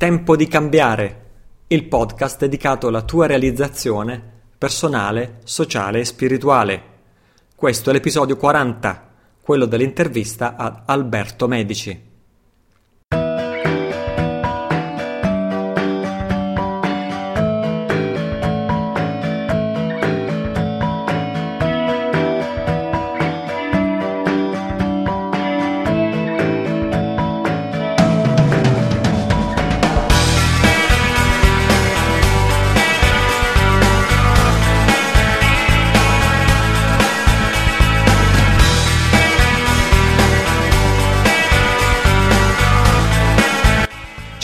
Tempo di cambiare, il podcast dedicato alla tua realizzazione personale, sociale e spirituale. Questo è l'episodio 40, quello dell'intervista ad Alberto Medici.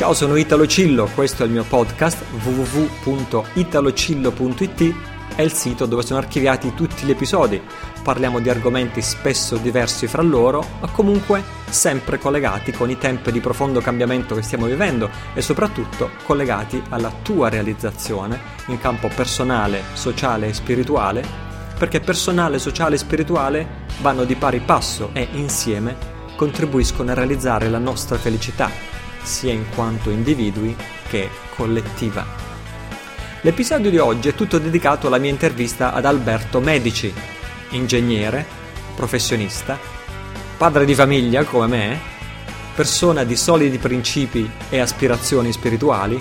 Ciao, sono Italo Cillo, questo è il mio podcast www.italocillo.it è il sito dove sono archiviati tutti gli episodi. Parliamo di argomenti spesso diversi fra loro, ma comunque sempre collegati con i tempi di profondo cambiamento che stiamo vivendo e soprattutto collegati alla tua realizzazione in campo personale, sociale e spirituale, perché personale, sociale e spirituale vanno di pari passo e insieme contribuiscono a realizzare la nostra felicità sia in quanto individui che collettiva. L'episodio di oggi è tutto dedicato alla mia intervista ad Alberto Medici, ingegnere, professionista, padre di famiglia come me, persona di solidi principi e aspirazioni spirituali,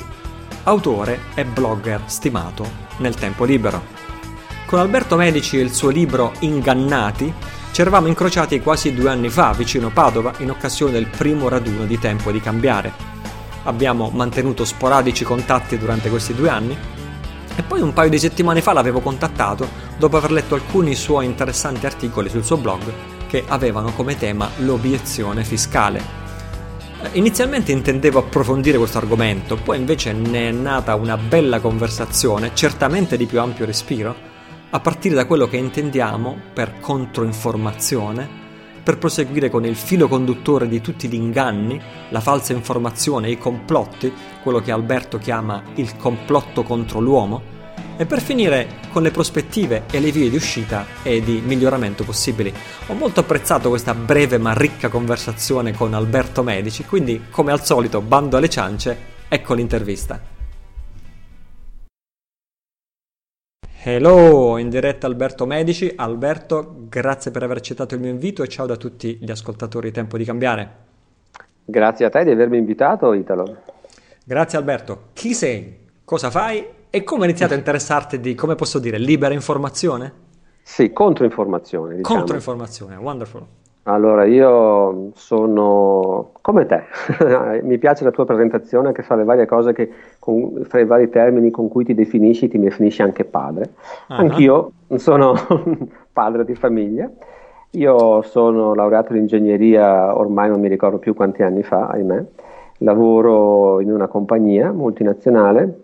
autore e blogger stimato nel tempo libero. Con Alberto Medici e il suo libro Ingannati ci eravamo incrociati quasi due anni fa vicino Padova in occasione del primo raduno di Tempo di Cambiare. Abbiamo mantenuto sporadici contatti durante questi due anni e poi un paio di settimane fa l'avevo contattato dopo aver letto alcuni suoi interessanti articoli sul suo blog che avevano come tema l'obiezione fiscale. Inizialmente intendevo approfondire questo argomento, poi invece ne è nata una bella conversazione, certamente di più ampio respiro, a partire da quello che intendiamo per controinformazione, per proseguire con il filo conduttore di tutti gli inganni, la falsa informazione, i complotti, quello che Alberto chiama il complotto contro l'uomo, e per finire con le prospettive e le vie di uscita e di miglioramento possibili. Ho molto apprezzato questa breve ma ricca conversazione con Alberto Medici, quindi come al solito bando alle ciance, ecco l'intervista. Hello, in diretta Alberto Medici. Alberto, grazie per aver accettato il mio invito e ciao da tutti gli ascoltatori Tempo di Cambiare. Grazie a te di avermi invitato, Italo. Grazie Alberto. Chi sei? Cosa fai? E come hai iniziato a interessarti di, come posso dire, libera informazione? Sì, controinformazione. Diciamo. Controinformazione, wonderful. Allora, io sono come te, mi piace la tua presentazione che fa le varie cose che, con, fra i vari termini con cui ti definisci, ti definisci anche padre. Uh-huh. Anch'io sono padre di famiglia, io sono laureato in ingegneria ormai non mi ricordo più quanti anni fa, ahimè, lavoro in una compagnia multinazionale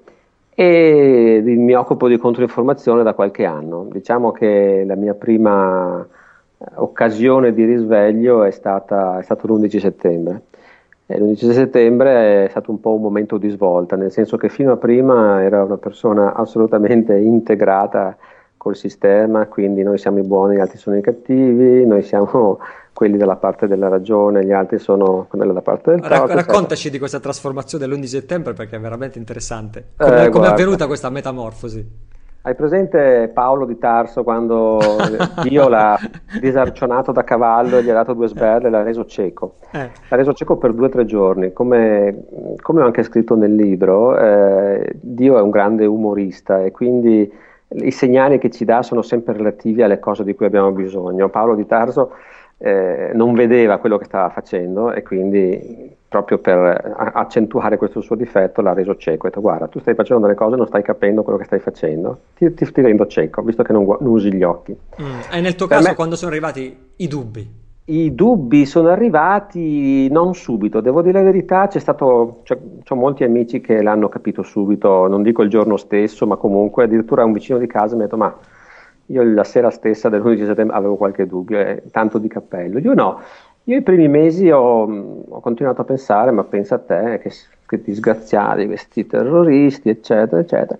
e mi occupo di controinformazione da qualche anno. Diciamo che la mia prima occasione di risveglio è, stata, è stato l'11 settembre. E l'11 settembre è stato un po' un momento di svolta, nel senso che fino a prima era una persona assolutamente integrata col sistema, quindi noi siamo i buoni, gli altri sono i cattivi, noi siamo quelli dalla parte della ragione, gli altri sono quelli dalla parte del torto. Raccontaci di questa trasformazione dell'11 settembre perché è veramente interessante. Come, eh, come è avvenuta questa metamorfosi? Hai presente Paolo di Tarso quando Dio l'ha disarcionato da cavallo e gli ha dato due sberle e l'ha reso cieco? Eh. L'ha reso cieco per due o tre giorni. Come, come, ho anche scritto nel libro, eh, Dio è un grande umorista e quindi i segnali che ci dà sono sempre relativi alle cose di cui abbiamo bisogno. Paolo di Tarso eh, non vedeva quello che stava facendo e quindi proprio per accentuare questo suo difetto l'ha reso cieco. Ha detto guarda, tu stai facendo delle cose, non stai capendo quello che stai facendo, ti, ti, ti rendo cieco, visto che non, non usi gli occhi. Mm. E nel tuo per caso me, quando sono arrivati i dubbi? I dubbi sono arrivati non subito, devo dire la verità, c'è stato, cioè, ho molti amici che l'hanno capito subito, non dico il giorno stesso, ma comunque addirittura un vicino di casa mi ha detto ma io la sera stessa dell'11 settembre avevo qualche dubbio, eh, tanto di cappello. Io no, io i primi mesi ho, ho continuato a pensare, ma pensa a te, che, che disgraziati, questi terroristi, eccetera, eccetera.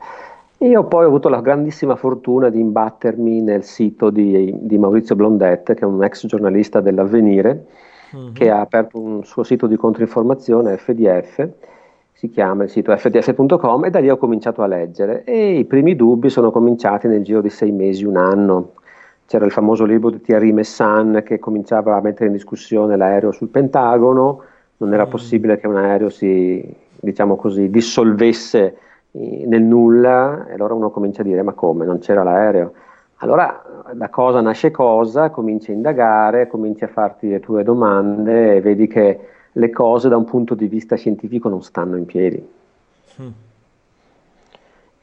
Io poi ho avuto la grandissima fortuna di imbattermi nel sito di, di Maurizio Blondet, che è un ex giornalista dell'Avvenire, mm-hmm. che ha aperto un suo sito di controinformazione, FDF, si chiama il sito fds.com e da lì ho cominciato a leggere e i primi dubbi sono cominciati nel giro di sei mesi, un anno. C'era il famoso libro di Thierry Messan che cominciava a mettere in discussione l'aereo sul Pentagono, non era mm. possibile che un aereo si, diciamo così, dissolvesse nel nulla e allora uno comincia a dire ma come, non c'era l'aereo? Allora da cosa nasce cosa, cominci a indagare, cominci a farti le tue domande e vedi che le cose da un punto di vista scientifico non stanno in piedi. Mm.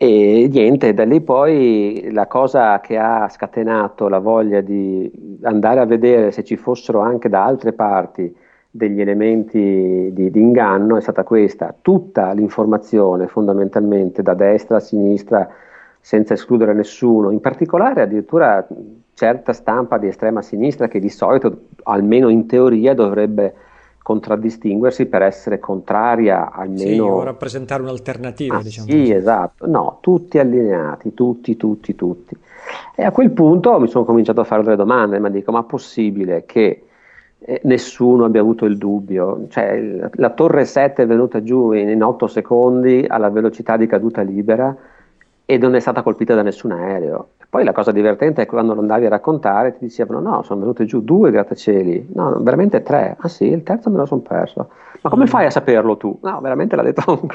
E niente, da lì poi la cosa che ha scatenato la voglia di andare a vedere se ci fossero anche da altre parti degli elementi di, di inganno è stata questa. Tutta l'informazione fondamentalmente da destra a sinistra senza escludere nessuno, in particolare addirittura certa stampa di estrema sinistra che di solito, almeno in teoria, dovrebbe contraddistinguersi per essere contraria almeno... Sì, o rappresentare un'alternativa, ah, diciamo. Sì, così. esatto. No, tutti allineati, tutti, tutti, tutti. E a quel punto mi sono cominciato a fare delle domande, ma dico, ma è possibile che eh, nessuno abbia avuto il dubbio? Cioè, la torre 7 è venuta giù in, in 8 secondi alla velocità di caduta libera e non è stata colpita da nessun aereo. Poi la cosa divertente è quando lo andavi a raccontare ti dicevano no, sono venute giù due grattacieli, no, veramente tre, ah sì, il terzo me lo sono perso. Ma come mm. fai a saperlo tu? No, veramente l'ha detto,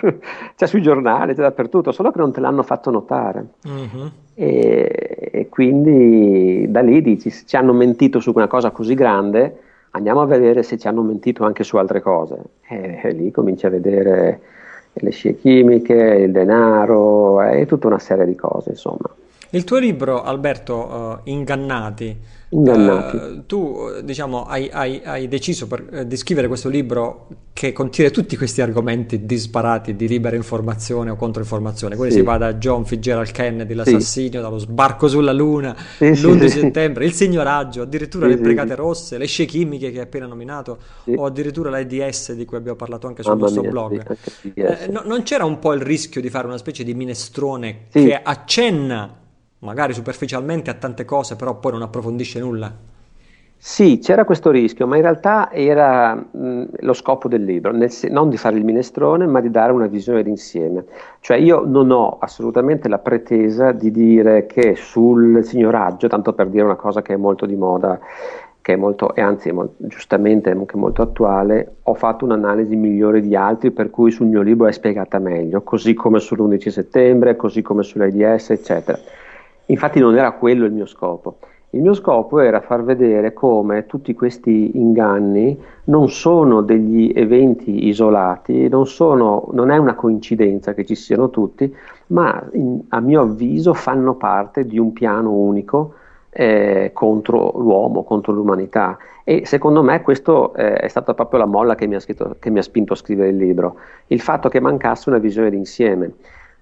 c'è sui giornali, c'è dappertutto, solo che non te l'hanno fatto notare. Mm-hmm. E, e, quindi da lì dici, se ci hanno mentito su una cosa così grande, andiamo a vedere se ci hanno mentito anche su altre cose. E, e lì cominci a vedere le scie chimiche, il denaro e tutta una serie di cose, insomma. Il tuo libro, Alberto, uh, Ingannati, Ingannati. Uh, tu diciamo, hai, hai, hai deciso per, uh, di scrivere questo libro che contiene tutti questi argomenti disparati di libera informazione o controinformazione. Quindi sì. si va da John Fitzgerald Kennedy, l'assassinio, sì. dallo sbarco sulla Luna, sì, l'11 settembre, il signoraggio, addirittura le brigate rosse, le scie chimiche che hai appena nominato, o addirittura l'AIDS di cui abbiamo parlato anche sul Mamma nostro mia, blog. Eh, no, non c'era un po' il rischio di fare una specie di minestrone che accenna magari superficialmente a tante cose, però poi non approfondisce nulla. Sì, c'era questo rischio, ma in realtà era mh, lo scopo del libro, se- non di fare il minestrone, ma di dare una visione d'insieme. Cioè io non ho assolutamente la pretesa di dire che sul signoraggio, tanto per dire una cosa che è molto di moda, che è molto, e anzi è molto, giustamente anche molto attuale, ho fatto un'analisi migliore di altri per cui sul mio libro è spiegata meglio, così come sull'11 settembre, così come sull'AIDS, eccetera. Infatti non era quello il mio scopo. Il mio scopo era far vedere come tutti questi inganni non sono degli eventi isolati, non, sono, non è una coincidenza che ci siano tutti, ma in, a mio avviso fanno parte di un piano unico eh, contro l'uomo, contro l'umanità. E secondo me questo eh, è stata proprio la molla che mi, scritto, che mi ha spinto a scrivere il libro, il fatto che mancasse una visione d'insieme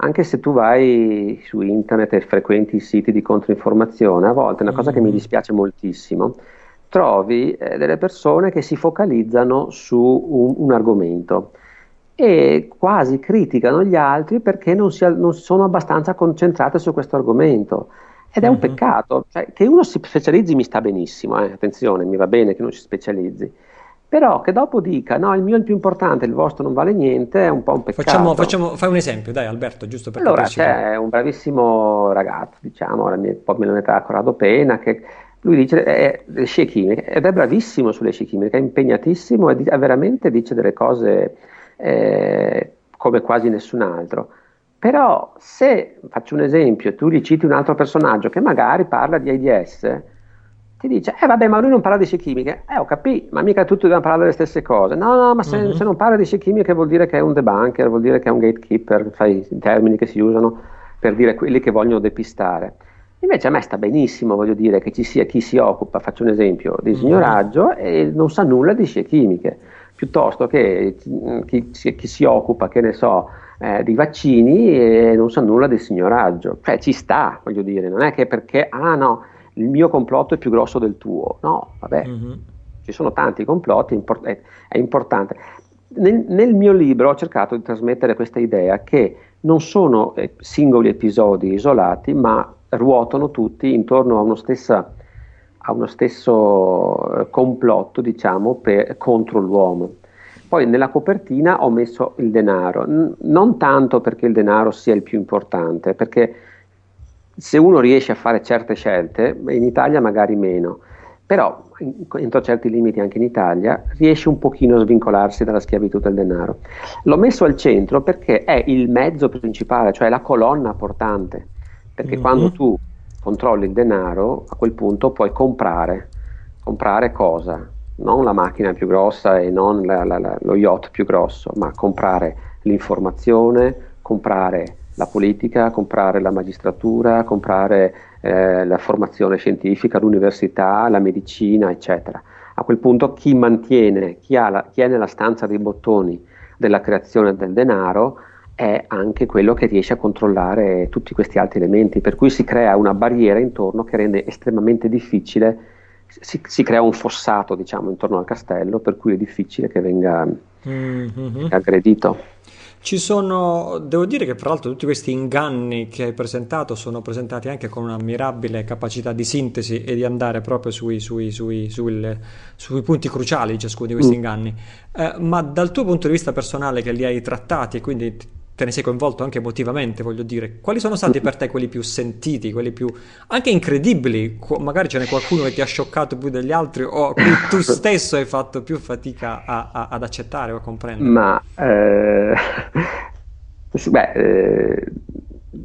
anche se tu vai su internet e frequenti i siti di controinformazione, a volte una cosa mm-hmm. che mi mm-hmm. dispiace moltissimo, trovi eh, delle persone che si focalizzano su un, un, argomento e quasi criticano gli altri perché non, si, non sono abbastanza concentrate su questo argomento. Ed è mm-hmm. un peccato, cioè, che uno si specializzi mi sta benissimo, eh, attenzione, mi va bene che non si specializzi, però che dopo dica no, il mio è il più importante, il vostro non vale niente, è un po' un peccato. Facciamo, facciamo, fai un esempio, dai Alberto, giusto per Allora c'è un bravissimo ragazzo, diciamo, un po' meno età, Corrado Pena, che lui dice è, le scie chimiche ed è bravissimo sulle scie chimiche, è impegnatissimo e di, veramente dice delle cose eh, come quasi nessun altro. Però se, faccio un esempio, tu gli citi un altro personaggio che magari parla di AIDS, ti dice, eh vabbè, ma lui non parla di scie chimiche. Eh, ho capito, ma mica tutti dobbiamo parlare delle stesse cose. No, no, ma se, uh-huh. se non parla di scie chimiche vuol dire che è un debunker, vuol dire che è un gatekeeper, sai, i termini che si usano per dire quelli che vogliono depistare. Invece a me sta benissimo, voglio dire, che ci sia chi si occupa, faccio un esempio, di signoraggio uh-huh. e non sa nulla di scie chimiche, piuttosto che chi, chi, chi si occupa, che ne so, eh, di vaccini e non sa nulla del signoraggio. Cioè ci sta, voglio dire, non è che perché, ah no, il mio complotto è più grosso del tuo. No, vabbè, mm-hmm. ci sono tanti complotti, import- è, è, importante. Nel, nel, mio libro ho cercato di trasmettere questa idea che non sono eh, singoli episodi isolati, ma ruotano tutti intorno a uno, stessa, a uno stesso eh, complotto, diciamo, per, contro l'uomo. Poi nella copertina ho messo il denaro, N- non tanto perché il denaro sia il più importante, perché se uno riesce a fare certe scelte, in Italia magari meno, però entro certi limiti anche in Italia riesce un pochino a svincolarsi dalla schiavitù del denaro. L'ho messo al centro perché è il mezzo principale, cioè la colonna portante, perché mm-hmm. quando tu controlli il denaro, a quel punto puoi comprare. Comprare cosa? Non la macchina più grossa e non la, la, la, lo yacht più grosso, ma comprare l'informazione, comprare la politica, comprare la magistratura, comprare eh, la formazione scientifica, l'università, la medicina, eccetera. A quel punto chi mantiene, chi, la, chi è nella stanza dei bottoni della creazione del denaro, è anche quello che riesce a controllare tutti questi altri elementi, per cui si crea una barriera intorno che rende estremamente difficile, si, si crea un fossato diciamo intorno al castello, per cui è difficile che venga mm-hmm. aggredito. Ci sono, devo dire che fra l'altro tutti questi inganni che hai presentato sono presentati anche con una mirabile capacità di sintesi e di andare proprio sui, sui, sui, sui punti cruciali di ciascuno di questi mm. inganni. Eh, ma dal tuo punto di vista personale che li hai trattati e quindi te ne sei coinvolto anche emotivamente, voglio dire, quali sono stati per te quelli più sentiti, quelli più anche incredibili? Magari ce n'è qualcuno che ti ha scioccato più degli altri o che tu stesso hai fatto più fatica a, a, ad accettare o a comprendere? Ma eh, beh, eh,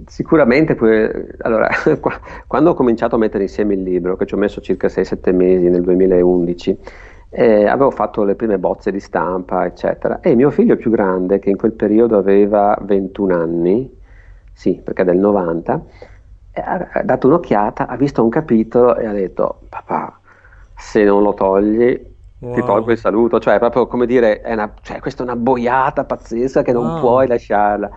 sicuramente poi, allora, quando ho cominciato a mettere insieme il libro, che ci ho messo circa 6-7 mesi nel 2011, eh, avevo fatto le prime bozze di stampa, eccetera. E mio figlio più grande, che in quel periodo aveva 21 anni, sì, perché è del 90, eh, ha dato un'occhiata, ha visto un capitolo e ha detto, papà, se non lo togli Wow. ti tolgo il saluto, cioè proprio come dire, è una, cioè, questa è una boiata pazzesca che non wow. puoi lasciarla.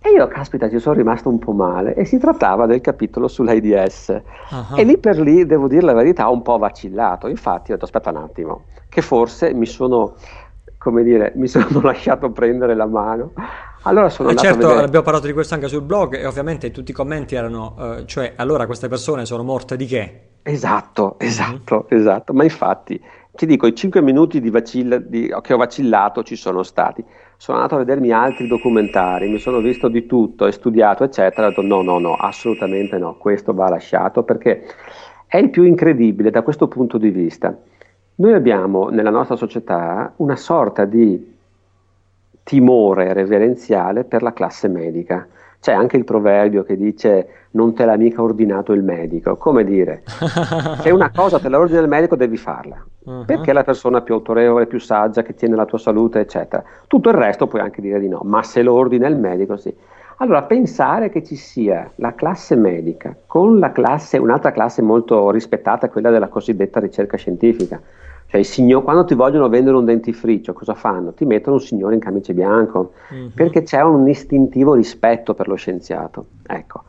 E io, caspita, ci sono rimasto un po' male. E si trattava del capitolo sull'AIDS. Uh-huh. E lì per lì, devo dire la verità, ho un po' vacillato. Infatti ho detto, aspetta un attimo, che forse mi sono, come dire, mi sono lasciato prendere la mano. Allora sono eh certo, abbiamo parlato di questo anche sul blog e ovviamente tutti i commenti erano, uh, cioè, allora queste persone sono morte di che? Esatto, esatto, mm-hmm. esatto. Ma infatti, ti dico, i 5 minuti di vacilla, di, che ho vacillato ci sono stati sono andato a vedermi altri documentari, mi sono visto di tutto e studiato, eccetera, ho detto no, no, no, assolutamente no, questo va lasciato perché è il più incredibile da questo punto di vista. Noi abbiamo nella nostra società una sorta di timore reverenziale per la classe medica. C'è anche il proverbio che dice non te l'ha mica ordinato il medico. Come dire, se una cosa te la ordina il medico devi farla, uh-huh. perché è la persona più autorevole, più saggia, che tiene la tua salute, eccetera. Tutto il resto puoi anche dire di no, ma se lo ordina il medico sì. Allora, pensare che ci sia la classe medica con la classe, un'altra classe molto rispettata, quella della cosiddetta ricerca scientifica, cioè, signor, quando ti vogliono vendere un dentifricio, cosa fanno? Ti mettono un signore in camice bianco, mm-hmm. perché c'è un istintivo rispetto per lo scienziato. Ecco.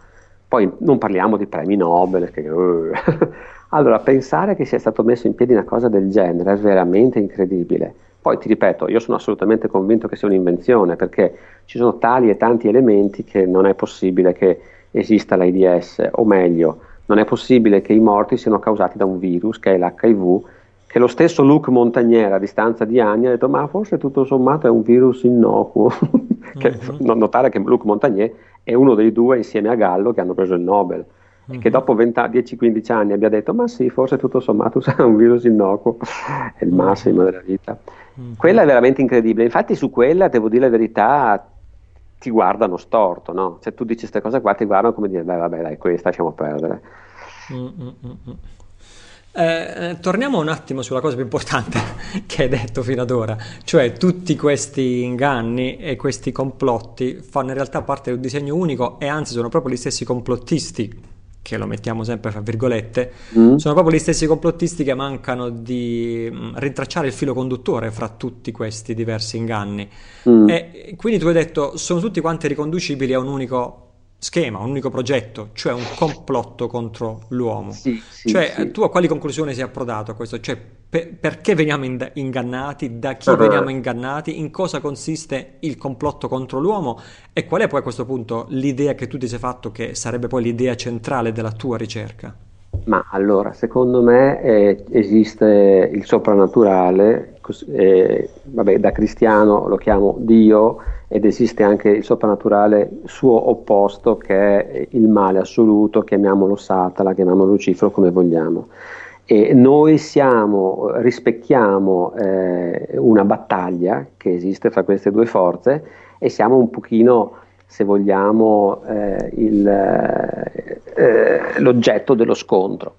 Poi non parliamo di premi Nobel. Che, uh. allora, pensare che sia stato messo in piedi una cosa del genere è veramente incredibile. Poi ti ripeto, io sono assolutamente convinto che sia un'invenzione, perché ci sono tali e tanti elementi che non è possibile che esista l'AIDS, o meglio, non è possibile che i morti siano causati da un virus, che è l'HIV, che lo stesso Luc Montagnier a distanza di anni ha detto ma forse tutto sommato è un virus innocuo che, uh-huh. notare che Luc Montagnier è uno dei due insieme a Gallo che hanno preso il Nobel uh-huh. e che mhm. dopo 10-15 anni abbia detto ma sì forse tutto sommato è un virus innocuo è il massimo della vita uh-huh. quella è veramente incredibile infatti su quella devo dire la verità ti guardano storto no? se tu dici queste cose qua ti guardano come dire beh vabbè dai questa lasciamo perdere eh, eh, torniamo un attimo sulla cosa più importante che hai detto fino ad ora, cioè tutti questi inganni e questi complotti fanno in realtà parte di un disegno unico e anzi sono proprio gli stessi complottisti, che lo mettiamo sempre fra virgolette, mm. sono proprio gli stessi complottisti che mancano di mm, rintracciare il filo conduttore fra tutti questi diversi inganni. Mm. E quindi tu hai detto sono tutti quanti riconducibili a un unico schema, un unico progetto, cioè un complotto contro l'uomo. Sì, sì, cioè, sì. tu a quali conclusioni sei approdato a questo? Cioè, per, perché veniamo in, ingannati? Da chi uh-huh. veniamo ingannati? In cosa consiste il complotto contro l'uomo? E qual è poi a questo punto l'idea che tu ti sei fatto che sarebbe poi l'idea centrale della tua ricerca? Ma allora, secondo me eh, esiste il soprannaturale eh, vabbè, da cristiano lo chiamo Dio ed esiste anche il soprannaturale suo opposto che è il male assoluto, chiamiamolo Satana, chiamiamolo Lucifero come vogliamo. E noi siamo, rispecchiamo eh, una battaglia che esiste fra queste due forze e siamo un pochino, se vogliamo, eh, il, eh, l'oggetto dello scontro.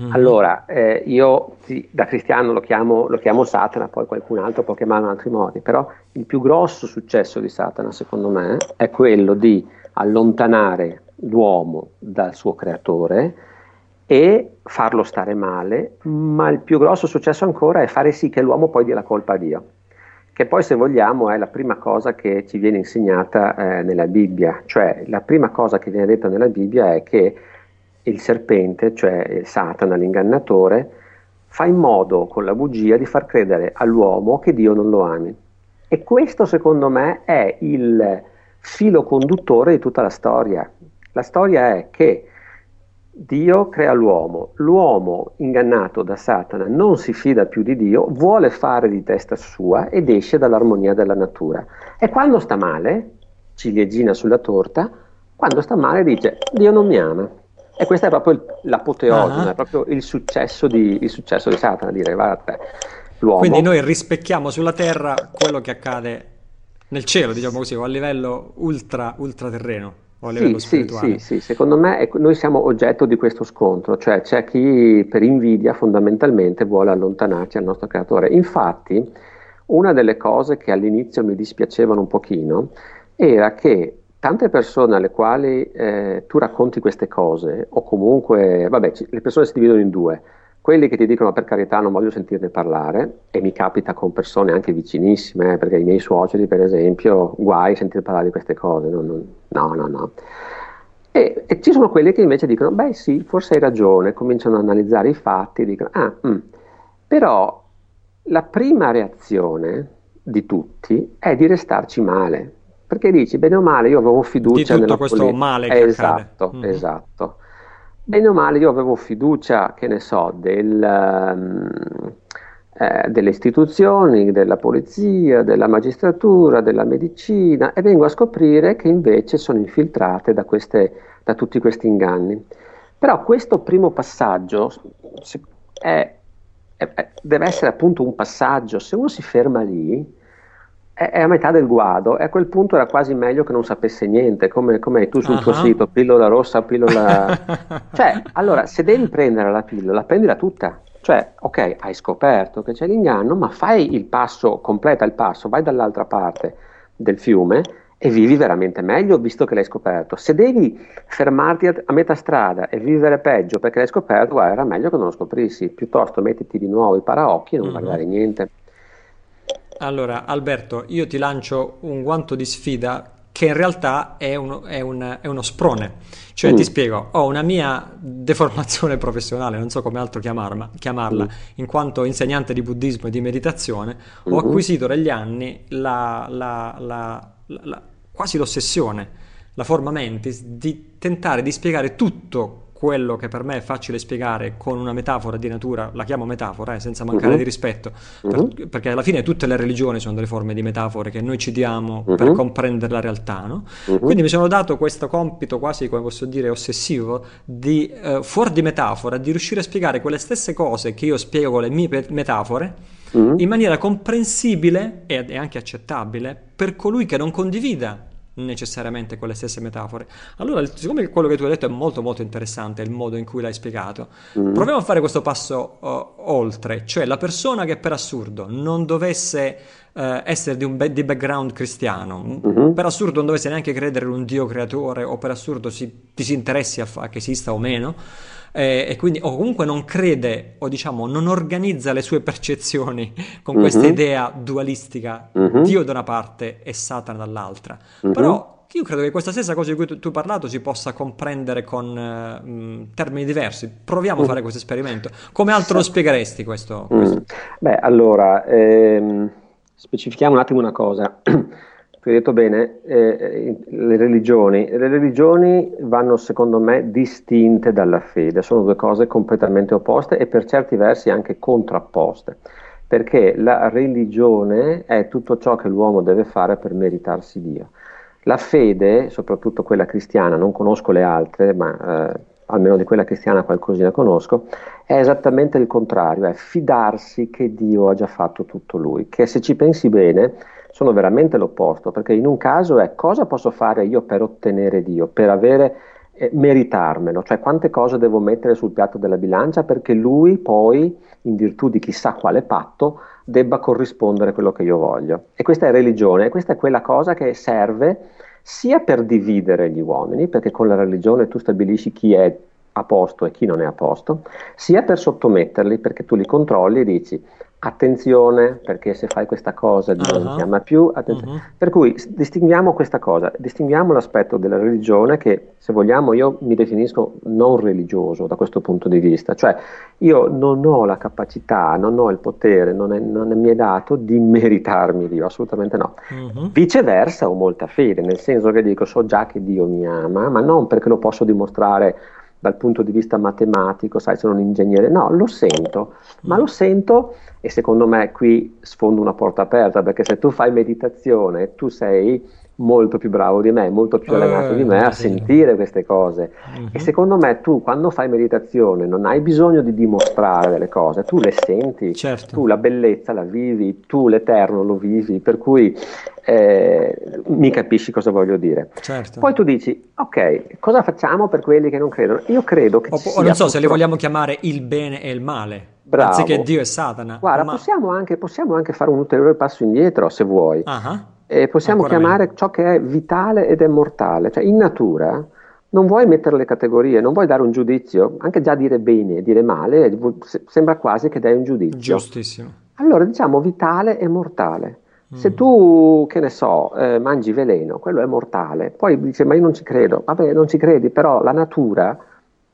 Mm-hmm. Allora, eh, io sì, da cristiano lo chiamo, lo chiamo, Satana, poi qualcun altro può chiamarlo in altri modi, però il più grosso successo di Satana, secondo me, è quello di allontanare l'uomo dal suo creatore e farlo stare male, ma il più grosso successo ancora è fare sì che l'uomo poi dia la colpa a Dio, che poi se vogliamo è la prima cosa che ci viene insegnata eh, nella Bibbia, cioè la prima cosa che viene detta nella Bibbia è che il serpente, cioè Satana, l'ingannatore, fa in modo con la bugia di far credere all'uomo che Dio non lo ami. E questo secondo me è il filo conduttore di tutta la storia. La storia è che Dio crea l'uomo, l'uomo ingannato da Satana non si fida più di Dio, vuole fare di testa sua ed esce dall'armonia della natura. E quando sta male, ciliegina sulla torta, quando sta male dice Dio non mi ama. E questa è proprio l'apoteosi, uh-huh. è proprio il successo, di, il successo di Satana, dire guarda l'uomo... Quindi noi rispecchiamo sulla terra quello che accade nel cielo, diciamo così, o a livello ultra, ultraterreno. O a livello sì, spirituale. sì, sì, secondo me è, noi siamo oggetto di questo scontro, cioè c'è chi per invidia fondamentalmente vuole allontanarci dal nostro creatore. Infatti, una delle cose che all'inizio mi dispiacevano un pochino era che tante persone alle quali eh, tu racconti queste cose, o comunque, vabbè, c- le persone si dividono in due, quelli che ti dicono per carità non voglio sentirne parlare, e mi capita con persone anche vicinissime, eh, perché i miei suoceri, per esempio, guai sentire parlare di queste cose, no, no, no. no. E, e, ci sono quelli che invece dicono, beh sì, forse hai ragione, cominciano ad analizzare i fatti, dicono, ah, mm. però la prima reazione di tutti è di restarci male, perché dici, bene o male, io avevo fiducia di tutto questo politica. male che esatto, accade. esatto. Bene o male, io avevo fiducia, che ne so, del, um, eh, delle istituzioni, della polizia, della magistratura, della medicina e vengo a scoprire che invece sono infiltrate da, queste, da tutti questi inganni. Però questo primo passaggio è, è, deve essere appunto un passaggio, se uno si ferma lì, è, a metà del guado e a quel punto era quasi meglio che non sapesse niente, come, come tu sul uh-huh. tuo sito, pillola rossa, pillola... cioè, allora, se devi prendere la pillola, prendila tutta. Cioè, ok, hai scoperto che c'è l'inganno, ma fai il passo, completa il passo, vai dall'altra parte del fiume e vivi veramente meglio visto che l'hai scoperto. Se devi fermarti a, a metà strada e vivere peggio perché l'hai scoperto, guarda, era meglio che non lo scoprissi, piuttosto mettiti di nuovo i paraocchi e non uh-huh. guardare niente. Allora, Alberto, io ti lancio un guanto di sfida che in realtà è uno, è un, è uno sprone. Cioè, mm. ti spiego, ho una mia deformazione professionale, non so come altro chiamarla, chiamarla mm. in quanto insegnante di buddismo e di meditazione, mm-hmm. ho acquisito negli anni la, la, la, quasi l'ossessione, la forma mentis, di tentare di spiegare tutto quello che per me è facile spiegare con una metafora di natura, la chiamo metafora, eh, senza mancare uh-huh. di rispetto, per, uh-huh. perché alla fine tutte le religioni sono delle forme di metafore che noi ci diamo uh-huh. per comprendere la realtà, no? Quindi mi sono dato questo compito quasi, come posso dire, ossessivo, di, eh, fuori di metafora, di riuscire a spiegare quelle stesse cose che io spiego con le mie metafore, in maniera comprensibile e anche accettabile per colui che non condivida necessariamente con le stesse metafore. Allora, siccome quello che tu hai detto è molto molto interessante, il modo in cui l'hai spiegato, mm. proviamo a fare questo passo uh, oltre, cioè la persona che per assurdo non dovesse uh, essere di un be- di background cristiano, mm-hmm. per assurdo non dovesse neanche credere in un Dio creatore o per assurdo si, ti si interessi a, fa- che esista o meno, eh, e quindi o comunque non crede o diciamo non organizza le sue percezioni con questa mm-hmm. idea dualistica, mm-hmm. Dio da una parte e Satana dall'altra. Mm-hmm. Però io credo che questa stessa cosa di cui tu, tu hai parlato si possa comprendere con uh, termini diversi. Proviamo a fare questo esperimento. Come altro lo spiegheresti questo? questo? Mm. Beh, allora, ehm, specifichiamo un attimo una cosa. tu hai detto bene, eh, eh, le religioni. Le religioni vanno secondo me distinte dalla fede, sono due cose completamente opposte e per certi versi anche contrapposte. perché la religione è tutto ciò che l'uomo deve fare per meritarsi Dio. La fede, soprattutto quella cristiana, non conosco le altre, ma eh, almeno di quella cristiana qualcosina conosco, è esattamente il contrario, è fidarsi che Dio ha già fatto tutto lui, che se ci pensi bene sono veramente l'opposto, perché in un caso è cosa posso fare io per ottenere Dio, per avere eh, meritarmelo, cioè quante cose devo mettere sul piatto della bilancia perché lui poi, in virtù di chissà quale patto, debba corrispondere quello che io voglio. E questa è religione, e questa è quella cosa che serve sia per dividere gli uomini, perché con la religione tu stabilisci chi è a posto e chi non è a posto, sia per sottometterli, perché tu li controlli e dici attenzione perché se fai questa cosa Dio non ti ama più. Uh-huh. Per cui distinguiamo questa cosa, distinguiamo l'aspetto della religione che se vogliamo io mi definisco non religioso da questo punto di vista, cioè io non ho la capacità, non ho il potere, non, è, non mi è dato di meritarmi Dio, assolutamente no. Uh-huh. Viceversa ho molta fede, nel senso che dico so già che Dio mi ama, ma non perché lo posso dimostrare dal punto di vista matematico, sai, sono un ingegnere, no, lo sento, ma lo sento e secondo me qui sfondo una porta aperta perché se tu fai meditazione, tu sei molto più bravo di me, molto più allenato eh, di me a sì. sentire queste cose. Uh-huh. E secondo me tu quando fai meditazione non hai bisogno di dimostrare delle cose, tu le senti, certo. tu la bellezza la vivi, tu l'eterno lo vivi, per cui eh, mi capisci cosa voglio dire. Certo. Poi tu dici, ok, cosa facciamo per quelli che non credono? Io credo che... O, o non so se li vogliamo chiamare il bene e il male. Bravo. Anziché Dio e Satana. Guarda, ma... possiamo, anche, possiamo, anche, fare un ulteriore passo indietro se vuoi. Uh-huh e possiamo Ancora chiamare meno. ciò che è vitale ed è mortale. Cioè, in natura non vuoi mettere le categorie, non vuoi dare un giudizio, anche già dire bene e dire male, sembra quasi che dai un giudizio. Giustissimo. Allora diciamo vitale e mortale. Mm. Se tu, che ne so, eh, mangi veleno, quello è mortale. Poi dici, ma io non ci credo. Vabbè, non ci credi, però la natura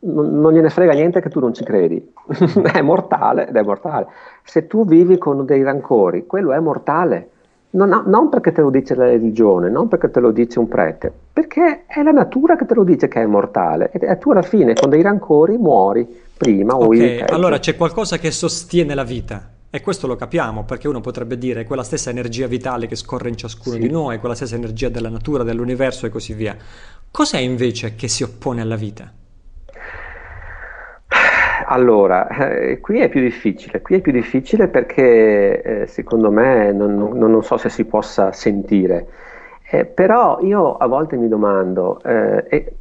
non, non gliene frega niente che tu non ci credi. è mortale ed è mortale. Se tu vivi con dei rancori, quello è mortale. Non, non, perché te lo dice la religione, non perché te lo dice un prete, perché è la natura che te lo dice che è mortale e tu alla fine con dei rancori muori prima o okay, allora c'è qualcosa che sostiene la vita e questo lo capiamo perché uno potrebbe dire quella stessa energia vitale che scorre in ciascuno sì. di noi, quella stessa energia della natura, dell'universo e così via. Cos'è invece che si oppone alla vita? Allora, eh, qui è più difficile, qui è più difficile perché eh, secondo me non, non, non, so se si possa sentire, eh, però io a volte mi domando, eh, è,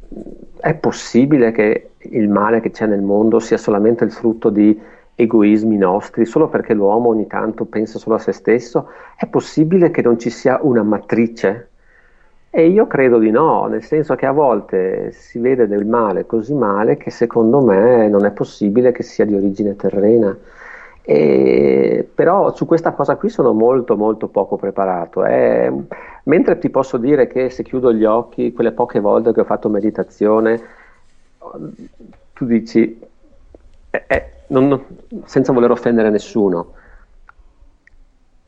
è, possibile che il male che c'è nel mondo sia solamente il frutto di egoismi nostri, solo perché l'uomo ogni tanto pensa solo a se stesso? È possibile che non ci sia una matrice e io credo di no, nel senso che a volte si vede del male così male che secondo me non è possibile che sia di origine terrena. E, però su questa cosa qui sono molto molto poco preparato. Eh, mentre ti posso dire che se chiudo gli occhi, quelle poche volte che ho fatto meditazione, tu dici, eh, eh, non, senza voler offendere nessuno,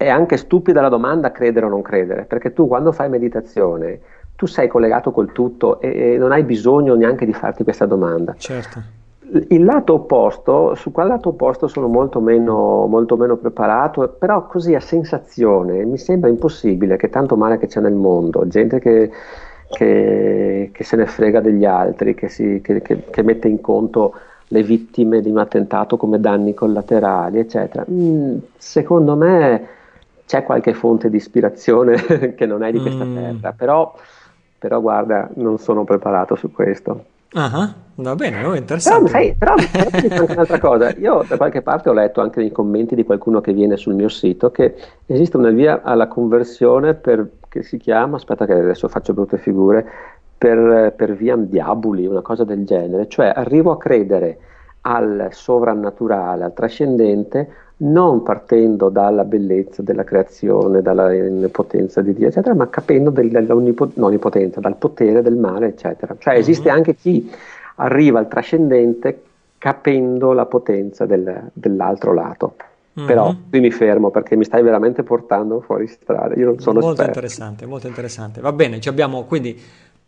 è anche stupida la domanda credere o non credere, perché tu quando fai meditazione, tu sei collegato col tutto e, e non hai bisogno neanche di farti questa domanda. Certo. Il lato opposto, su quel lato opposto sono molto meno, molto meno preparato, però così a sensazione mi sembra impossibile che tanto male che c'è nel mondo, gente che, che, che se ne frega degli altri, che, si, che mette in conto le vittime di un attentato come danni collaterali, eccetera. Mm, secondo me c'è qualche fonte di ispirazione che non è di questa mm. terra, però, però, guarda, non sono preparato su questo. Uh-huh. Va bene, oh, interessante. Però, sai, però, però anche un'altra cosa. Io da qualche parte ho letto anche nei commenti di qualcuno che viene sul mio sito che esiste una via alla conversione per, che si chiama, aspetta che adesso faccio brutte figure, per, per via diaboli, una cosa del genere. Cioè arrivo a credere al sovrannaturale, al trascendente, non partendo dalla bellezza della creazione, dalla potenza di Dio, eccetera, ma capendo del, dell'onnipotenza, dal potere del male, eccetera. Cioè esiste mm-hmm. anche chi arriva al trascendente capendo la potenza del, dell'altro lato. Mm-hmm. Però qui mi fermo perché mi stai veramente portando fuori strada. Io non sono molto esperto. interessante, molto interessante. Va bene, abbiamo quindi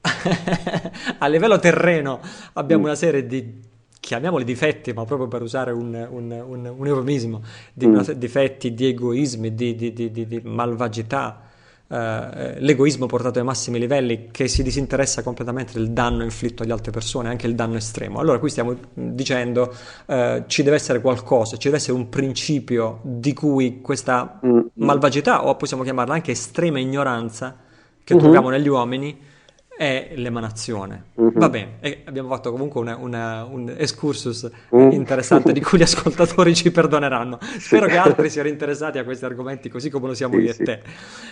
a livello terreno abbiamo mm. una serie di chiamiamoli difetti, ma proprio per usare un, un, un, un eufemismo, di mm. difetti di egoismi, di, di, di, di malvagità, eh, l'egoismo portato ai massimi livelli che si disinteressa completamente del danno inflitto agli altre persone, anche il danno estremo. Allora qui stiamo dicendo eh, ci deve essere qualcosa, ci deve essere un principio di cui questa mm. malvagità, o possiamo chiamarla anche estrema ignoranza, che mm-hmm. troviamo negli uomini, è l'emanazione. Mm-hmm. Va bene, abbiamo fatto comunque una, una, un excursus mm. interessante di cui gli ascoltatori ci perdoneranno. Spero che altri siano interessati a questi argomenti così come lo siamo sì, io sì. e te,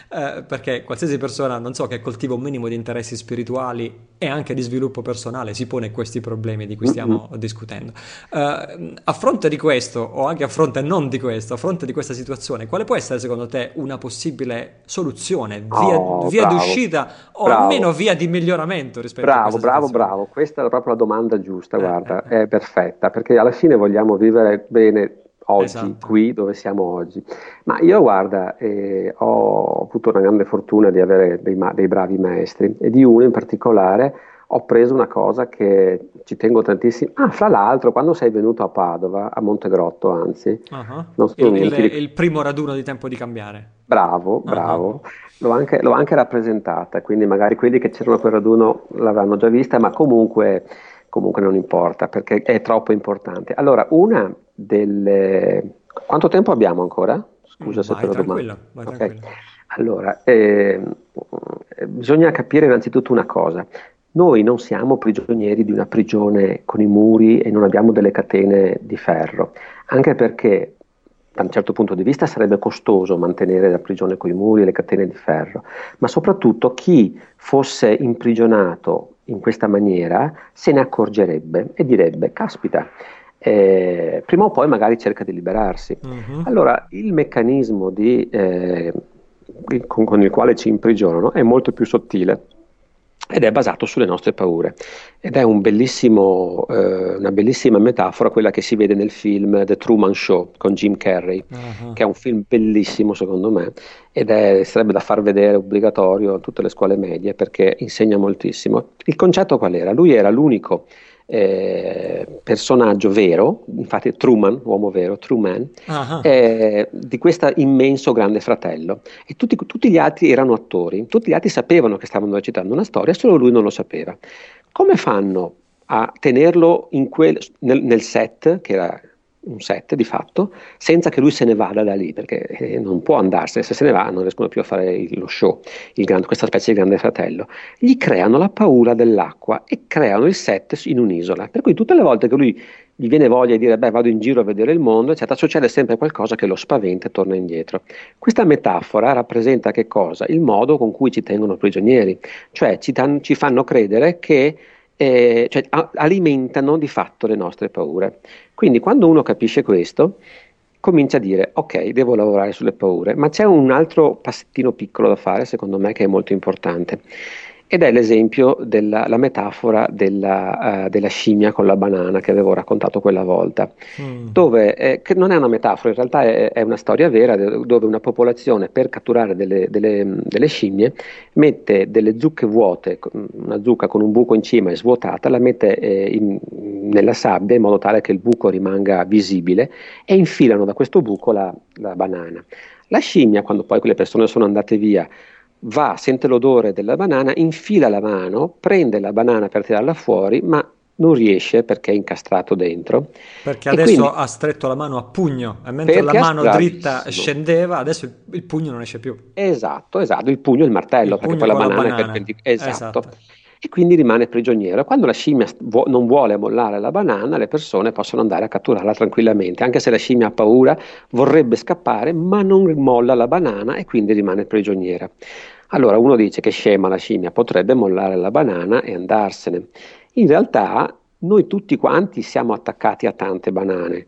eh, perché qualsiasi persona, non so, che coltiva un minimo di interessi spirituali e anche di sviluppo personale si pone questi problemi di cui stiamo mm-hmm. discutendo. Uh, a fronte di questo, o anche a fronte non di questo, a fronte di questa situazione, quale può essere secondo te una possibile soluzione, via, oh, via d'uscita o bravo. almeno via di miglioramento rispetto bravo, a questa Bravo, situazione. bravo, questa è proprio la domanda giusta, eh, guarda, eh, eh. è perfetta, perché alla fine vogliamo vivere bene oggi, esatto. qui dove siamo oggi. Ma io guarda, eh, ho avuto una grande fortuna di avere dei, dei, bravi maestri e di uno in particolare ho preso una cosa che ci tengo tantissimo. Ah, fra l'altro, quando sei venuto a Padova, a Montegrotto anzi, uh-huh. so, il, il, ric- il, primo raduno di tempo di cambiare. Bravo, bravo. Uh-huh. L'ho, anche, l'ho anche rappresentata, quindi magari quelli che c'erano a quel raduno l'avranno già vista, ma comunque comunque non importa perché è troppo importante. Allora, una delle... Quanto tempo abbiamo ancora? Scusa vai, se te lo domando. Okay. Allora, eh, bisogna capire innanzitutto una cosa. Noi non siamo prigionieri di una prigione con i muri e non abbiamo delle catene di ferro, anche perché da un certo punto di vista sarebbe costoso mantenere la prigione con i muri e le catene di ferro, ma soprattutto chi fosse imprigionato in questa maniera se ne accorgerebbe e direbbe, caspita, eh, prima o poi magari cerca di liberarsi. Uh-huh. Allora il meccanismo di, eh, con, con il quale ci imprigionano è molto più sottile ed è basato sulle nostre paure. Ed è un bellissimo, eh, una bellissima metafora quella che si vede nel film The Truman Show con Jim Carrey, uh-huh. che è un film bellissimo secondo me ed è, sarebbe da far vedere obbligatorio a tutte le scuole medie perché insegna moltissimo. Il concetto qual era? Lui era l'unico eh, personaggio vero, infatti Truman, uomo vero, Truman, uh-huh. eh, di questo immenso grande fratello. E tutti, tutti, gli altri erano attori, tutti gli altri sapevano che stavano recitando una storia, solo lui non lo sapeva. Come fanno a tenerlo quel, nel, nel set, che era un set di fatto, senza che lui se ne vada da lì, perché eh, non può andarsene, se se ne va non riescono più a fare lo show, grande, questa specie di grande fratello. Gli creano la paura dell'acqua e creano il set in un'isola, per cui tutte le volte che lui gli viene voglia di dire beh vado in giro a vedere il mondo, eccetera, succede sempre qualcosa che lo spaventa e torna indietro. Questa metafora rappresenta che cosa? Il modo con cui ci tengono prigionieri, cioè ci, dan- ci fanno credere che eh, cioè, a- alimentano di fatto le nostre paure. Quindi quando uno capisce questo, comincia a dire ok, devo lavorare sulle paure, ma c'è un altro passettino piccolo da fare, secondo me, che è molto importante ed è l'esempio della metafora della, uh, della, scimmia con la banana che avevo raccontato quella volta, mm. dove, eh, che non è una metafora, in realtà è, è, una storia vera dove una popolazione per catturare delle, delle, delle, scimmie mette delle zucche vuote, una zucca con un buco in cima e svuotata, la mette eh, in, nella sabbia in modo tale che il buco rimanga visibile e infilano da questo buco la, la banana. La scimmia, quando poi quelle persone sono andate via, va, sente l'odore della banana, infila la mano, prende la banana per tirarla fuori, ma non riesce perché è incastrato dentro. Perché adesso quindi, ha stretto la mano a pugno e mentre la mano dritta scendeva, adesso il, il, pugno non esce più. Esatto, esatto, il pugno è il martello, il perché poi la banana, banana, è perpendicolare. Esatto. esatto. E quindi rimane prigioniero. Quando la scimmia vu- non vuole mollare la banana, le persone possono andare a catturarla tranquillamente. Anche se la scimmia ha paura, vorrebbe scappare, ma non molla la banana e quindi rimane prigioniera. Allora uno dice che scema la scimmia, potrebbe mollare la banana e andarsene. In realtà noi tutti quanti siamo attaccati a tante banane.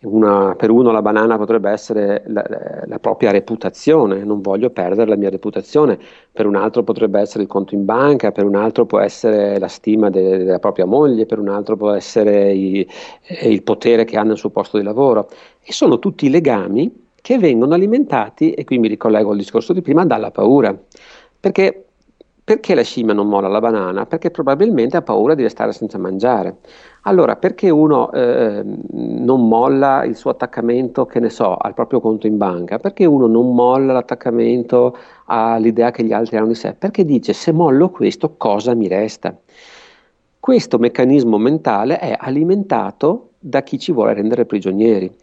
Una, per uno la banana potrebbe essere la, la, propria reputazione, non voglio perdere la mia reputazione, per un altro potrebbe essere il conto in banca, per un altro può essere la stima de, della propria moglie, per un altro può essere i, il potere che ha nel suo posto di lavoro. E sono tutti legami che vengono alimentati, e qui mi ricollego al discorso di prima, dalla paura. Perché perché la scimmia non molla la banana? Perché probabilmente ha paura di restare senza mangiare. Allora, perché uno eh, non molla il suo attaccamento, che ne so, al proprio conto in banca? Perché uno non molla l'attaccamento all'idea che gli altri hanno di sé? Perché dice se mollo questo cosa mi resta? Questo meccanismo mentale è alimentato da chi ci vuole rendere prigionieri.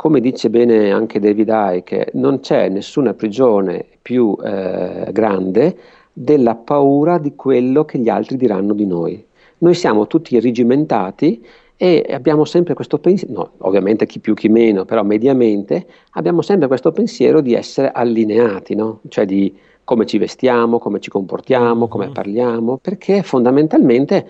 Come dice bene anche David Icke, non c'è nessuna prigione più eh, grande della paura di quello che gli altri diranno di noi. Noi siamo tutti rigimentati e abbiamo sempre questo pensiero, no, ovviamente chi più chi meno, però mediamente abbiamo sempre questo pensiero di essere allineati, no? cioè di come ci vestiamo, come ci comportiamo, come mm-hmm. parliamo, perché fondamentalmente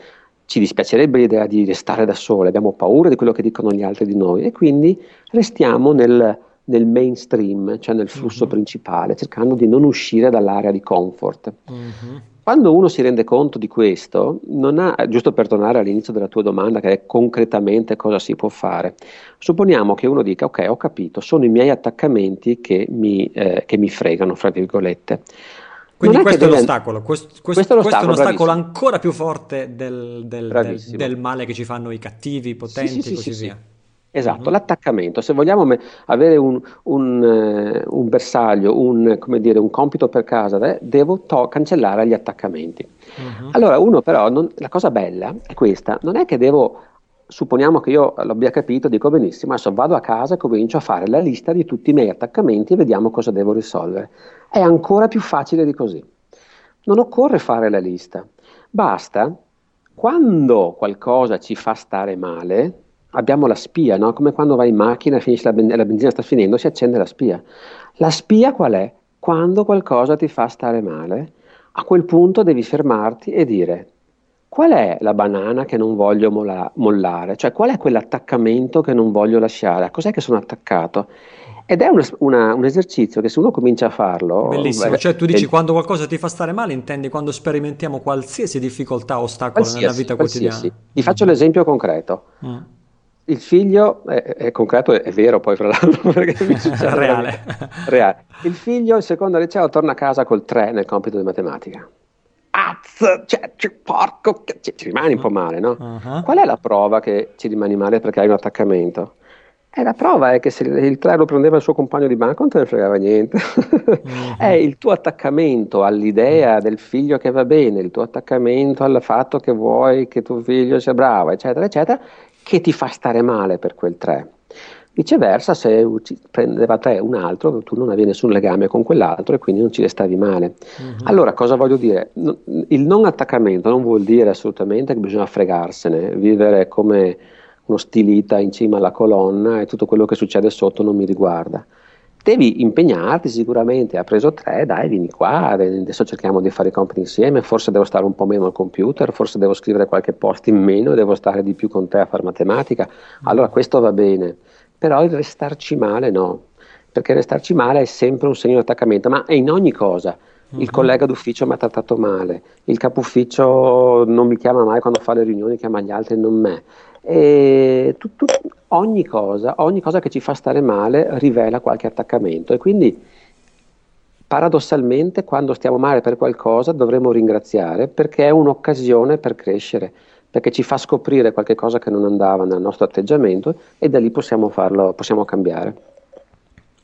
ci dispiacerebbe l'idea di restare da soli, abbiamo paura di quello che dicono gli altri di noi e quindi restiamo nel, nel mainstream, cioè nel flusso uh-huh. principale, cercando di non uscire dall'area di comfort. Uh-huh. Quando uno si rende conto di questo, ha, giusto per tornare all'inizio della tua domanda, che è concretamente cosa si può fare, supponiamo che uno dica, ok, ho capito, sono i miei attaccamenti che mi, eh, che mi fregano, fra virgolette. Quindi questo è, l'ostacolo, questo, questo, questo, è, questo è un ostacolo ancora più forte del, del, del, del, male che ci fanno i cattivi, i potenti e sì, sì, così sì, via. Esatto, mm-hmm. l'attaccamento, se vogliamo me- avere un, un, uh, un bersaglio, un, dire, un, compito per casa, eh, devo to- cancellare gli attaccamenti. Mm-hmm. Allora, uno però, non, la cosa bella è questa, non è che devo, supponiamo che io l'abbia capito, dico benissimo, adesso vado a casa e comincio a fare la lista di tutti i miei attaccamenti e vediamo cosa devo risolvere. È ancora più facile di così. Non occorre fare la lista, basta quando qualcosa ci fa stare male, abbiamo la spia, no? come quando vai in macchina e la, ben- la benzina sta finendo, si accende la spia. La spia qual è? Quando qualcosa ti fa stare male, a quel punto devi fermarti e dire qual è la banana che non voglio molla- mollare, cioè qual è quell'attaccamento che non voglio lasciare, a cos'è che sono attaccato ed è una, una, un esercizio che se uno comincia a farlo... Bellissimo, beh, cioè tu dici è... quando qualcosa ti fa stare male, intendi quando sperimentiamo qualsiasi difficoltà o ostacolo qualsiasi, nella vita quotidiana. Ti faccio l'esempio concreto. Mm. Il figlio, è, è, concreto, è vero poi fra l'altro, perché mi succede reale. reale. Il figlio, secondo liceo, torna a casa col 3 nel compito di matematica. Azz, cioè, cioè, porco, ci, ci rimani un po' male, no? Uh-huh. Qual è la prova che ci rimani male perché hai un attaccamento? E la prova è che se il 3 lo prendeva il suo compagno di banco non te ne fregava niente. Mm-hmm. è il tuo attaccamento all'idea del figlio che va bene, il tuo attaccamento al fatto che vuoi che tuo figlio sia bravo, eccetera, eccetera, che ti fa stare male per quel 3. Viceversa, se prendeva te un altro, tu non avevi nessun legame con quell'altro e quindi non ci restavi male. Mm-hmm. Allora, cosa voglio dire? Il non attaccamento non vuol dire assolutamente che bisogna fregarsene, vivere come uno stilita in cima alla colonna e tutto quello che succede sotto non mi riguarda. Devi impegnarti sicuramente, ha preso tre, dai, vieni qua, adesso cerchiamo di fare i compiti insieme, forse devo stare un po' meno al computer, forse devo scrivere qualche post in meno, devo stare di più con te a fare matematica, allora questo va bene, però il restarci male no, perché restarci male è sempre un segno di attaccamento, ma è in ogni cosa. Il uh-huh. collega d'ufficio mi ha trattato male, il capo ufficio non mi chiama mai quando fa le riunioni, chiama gli altri e non me. E tu, tu, ogni, cosa, ogni cosa che ci fa stare male rivela qualche attaccamento e quindi paradossalmente quando stiamo male per qualcosa dovremmo ringraziare perché è un'occasione per crescere, perché ci fa scoprire qualche cosa che non andava nel nostro atteggiamento e da lì possiamo, farlo, possiamo cambiare.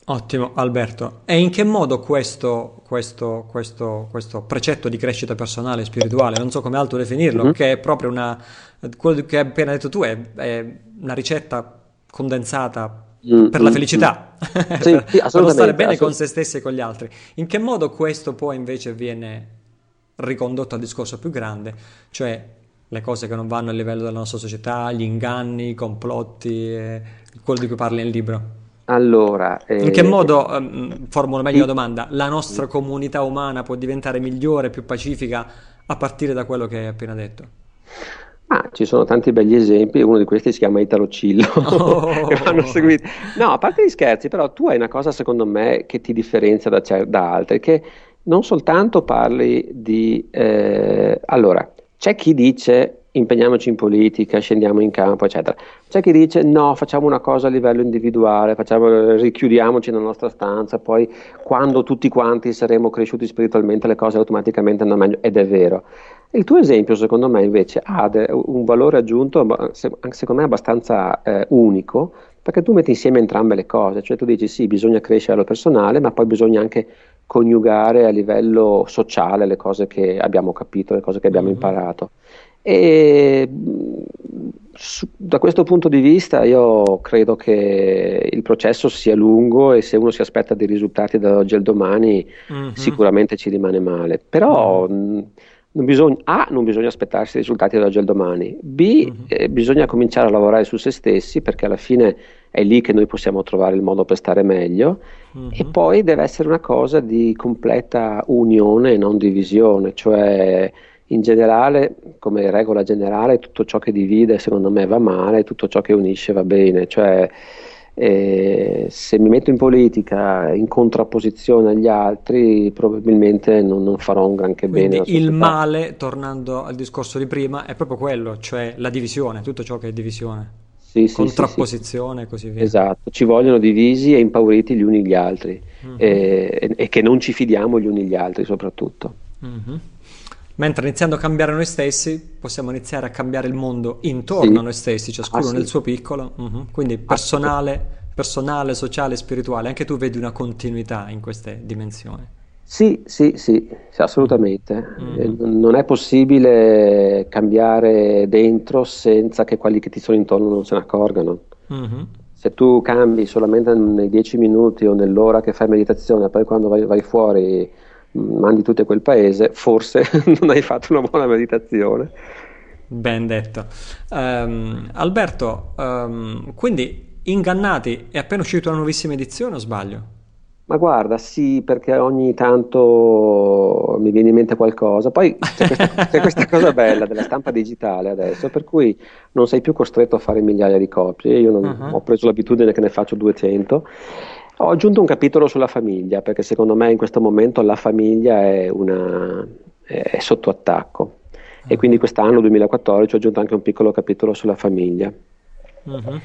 Ottimo Alberto, e in che modo questo, questo, questo, questo, precetto di crescita personale e spirituale, non so come altro definirlo, mm-hmm. che è proprio una, quello che hai appena detto tu, è, è una ricetta condensata mm-hmm. per la mm, felicità, mm. sì, per, sì, per stare bene con se stessi e con gli altri. In che modo questo poi invece viene ricondotto al discorso più grande, cioè le cose che non vanno a livello della nostra società, gli inganni, i complotti, eh, quello di cui parli nel libro? Allora, eh, in che modo, um, formulo meglio la domanda, la nostra comunità umana può diventare migliore, più pacifica a partire da quello che hai appena detto? Ah, ci sono tanti begli esempi, uno di questi si chiama Italo Cillo, oh. che vanno seguiti. No, a parte gli scherzi, però tu hai una cosa secondo me che ti differenzia da, da altri, che non soltanto parli di... Eh, allora, c'è chi dice impegniamoci in politica, scendiamo in campo, eccetera. C'è chi dice no, facciamo una cosa a livello individuale, facciamo, richiudiamoci nella nostra stanza, poi quando tutti quanti saremo cresciuti spiritualmente le cose automaticamente andranno meglio, ed è vero. Il tuo esempio, secondo me, invece ha un valore aggiunto, secondo me, abbastanza eh, unico, perché tu metti insieme entrambe le cose, cioè tu dici sì, bisogna crescere a personale, ma poi bisogna anche coniugare a livello sociale le cose che abbiamo capito, le cose che abbiamo mm-hmm. imparato. E su, da questo punto di vista io credo che il processo sia lungo e se uno si aspetta dei risultati dall'oggi al domani mm-hmm. sicuramente ci rimane male. Però mm-hmm. Non bisogna, A, non bisogna aspettarsi i risultati dall'oggi al domani, B, mm-hmm. eh, bisogna cominciare a lavorare su se stessi perché alla fine è lì che noi possiamo trovare il modo per stare meglio e poi deve essere una cosa di completa unione e non divisione, cioè in generale, come regola generale, tutto ciò che divide secondo me va male, tutto ciò che unisce va bene. Cioè, eh, se mi metto in politica in contrapposizione agli altri, probabilmente non, non farò un granché Quindi bene. Il male, tornando al discorso di prima, è proprio quello, cioè la divisione, tutto ciò che è divisione. Sì, contrapposizione e così via. Esatto, ci vogliono divisi e impauriti gli uni gli altri mm-hmm. e, e, che non ci fidiamo gli uni gli altri soprattutto. Mm-hmm. Mentre iniziando a cambiare noi stessi, possiamo iniziare a cambiare il mondo intorno sì. a noi stessi, ciascuno ah, sì. nel suo piccolo. Uh-huh. Quindi personale, personale, sociale, spirituale. Anche tu vedi una continuità in queste dimensioni. Sì, sì, sì, assolutamente. Mm-hmm. Non è possibile cambiare dentro senza che quelli che ti sono intorno non se ne accorgano. Mm-hmm. Se tu cambi solamente nei dieci minuti o nell'ora che fai meditazione, poi quando vai, vai fuori mandi tutto a quel paese, forse non hai fatto una buona meditazione. Ben detto. Um, Alberto, um, quindi Ingannati è appena uscita una nuovissima edizione o sbaglio? Ma guarda, sì, perché ogni tanto mi viene in mente qualcosa. Poi c'è questa, c'è questa, cosa bella della stampa digitale adesso, per cui non sei più costretto a fare migliaia di copie. Io non, uh-huh. ho preso l'abitudine che ne faccio 200 ho aggiunto un capitolo sulla famiglia, perché secondo me in questo momento la famiglia è, una, è sotto attacco. E ah. quindi quest'anno, 2014, ho aggiunto anche un piccolo capitolo sulla famiglia. Uh-huh.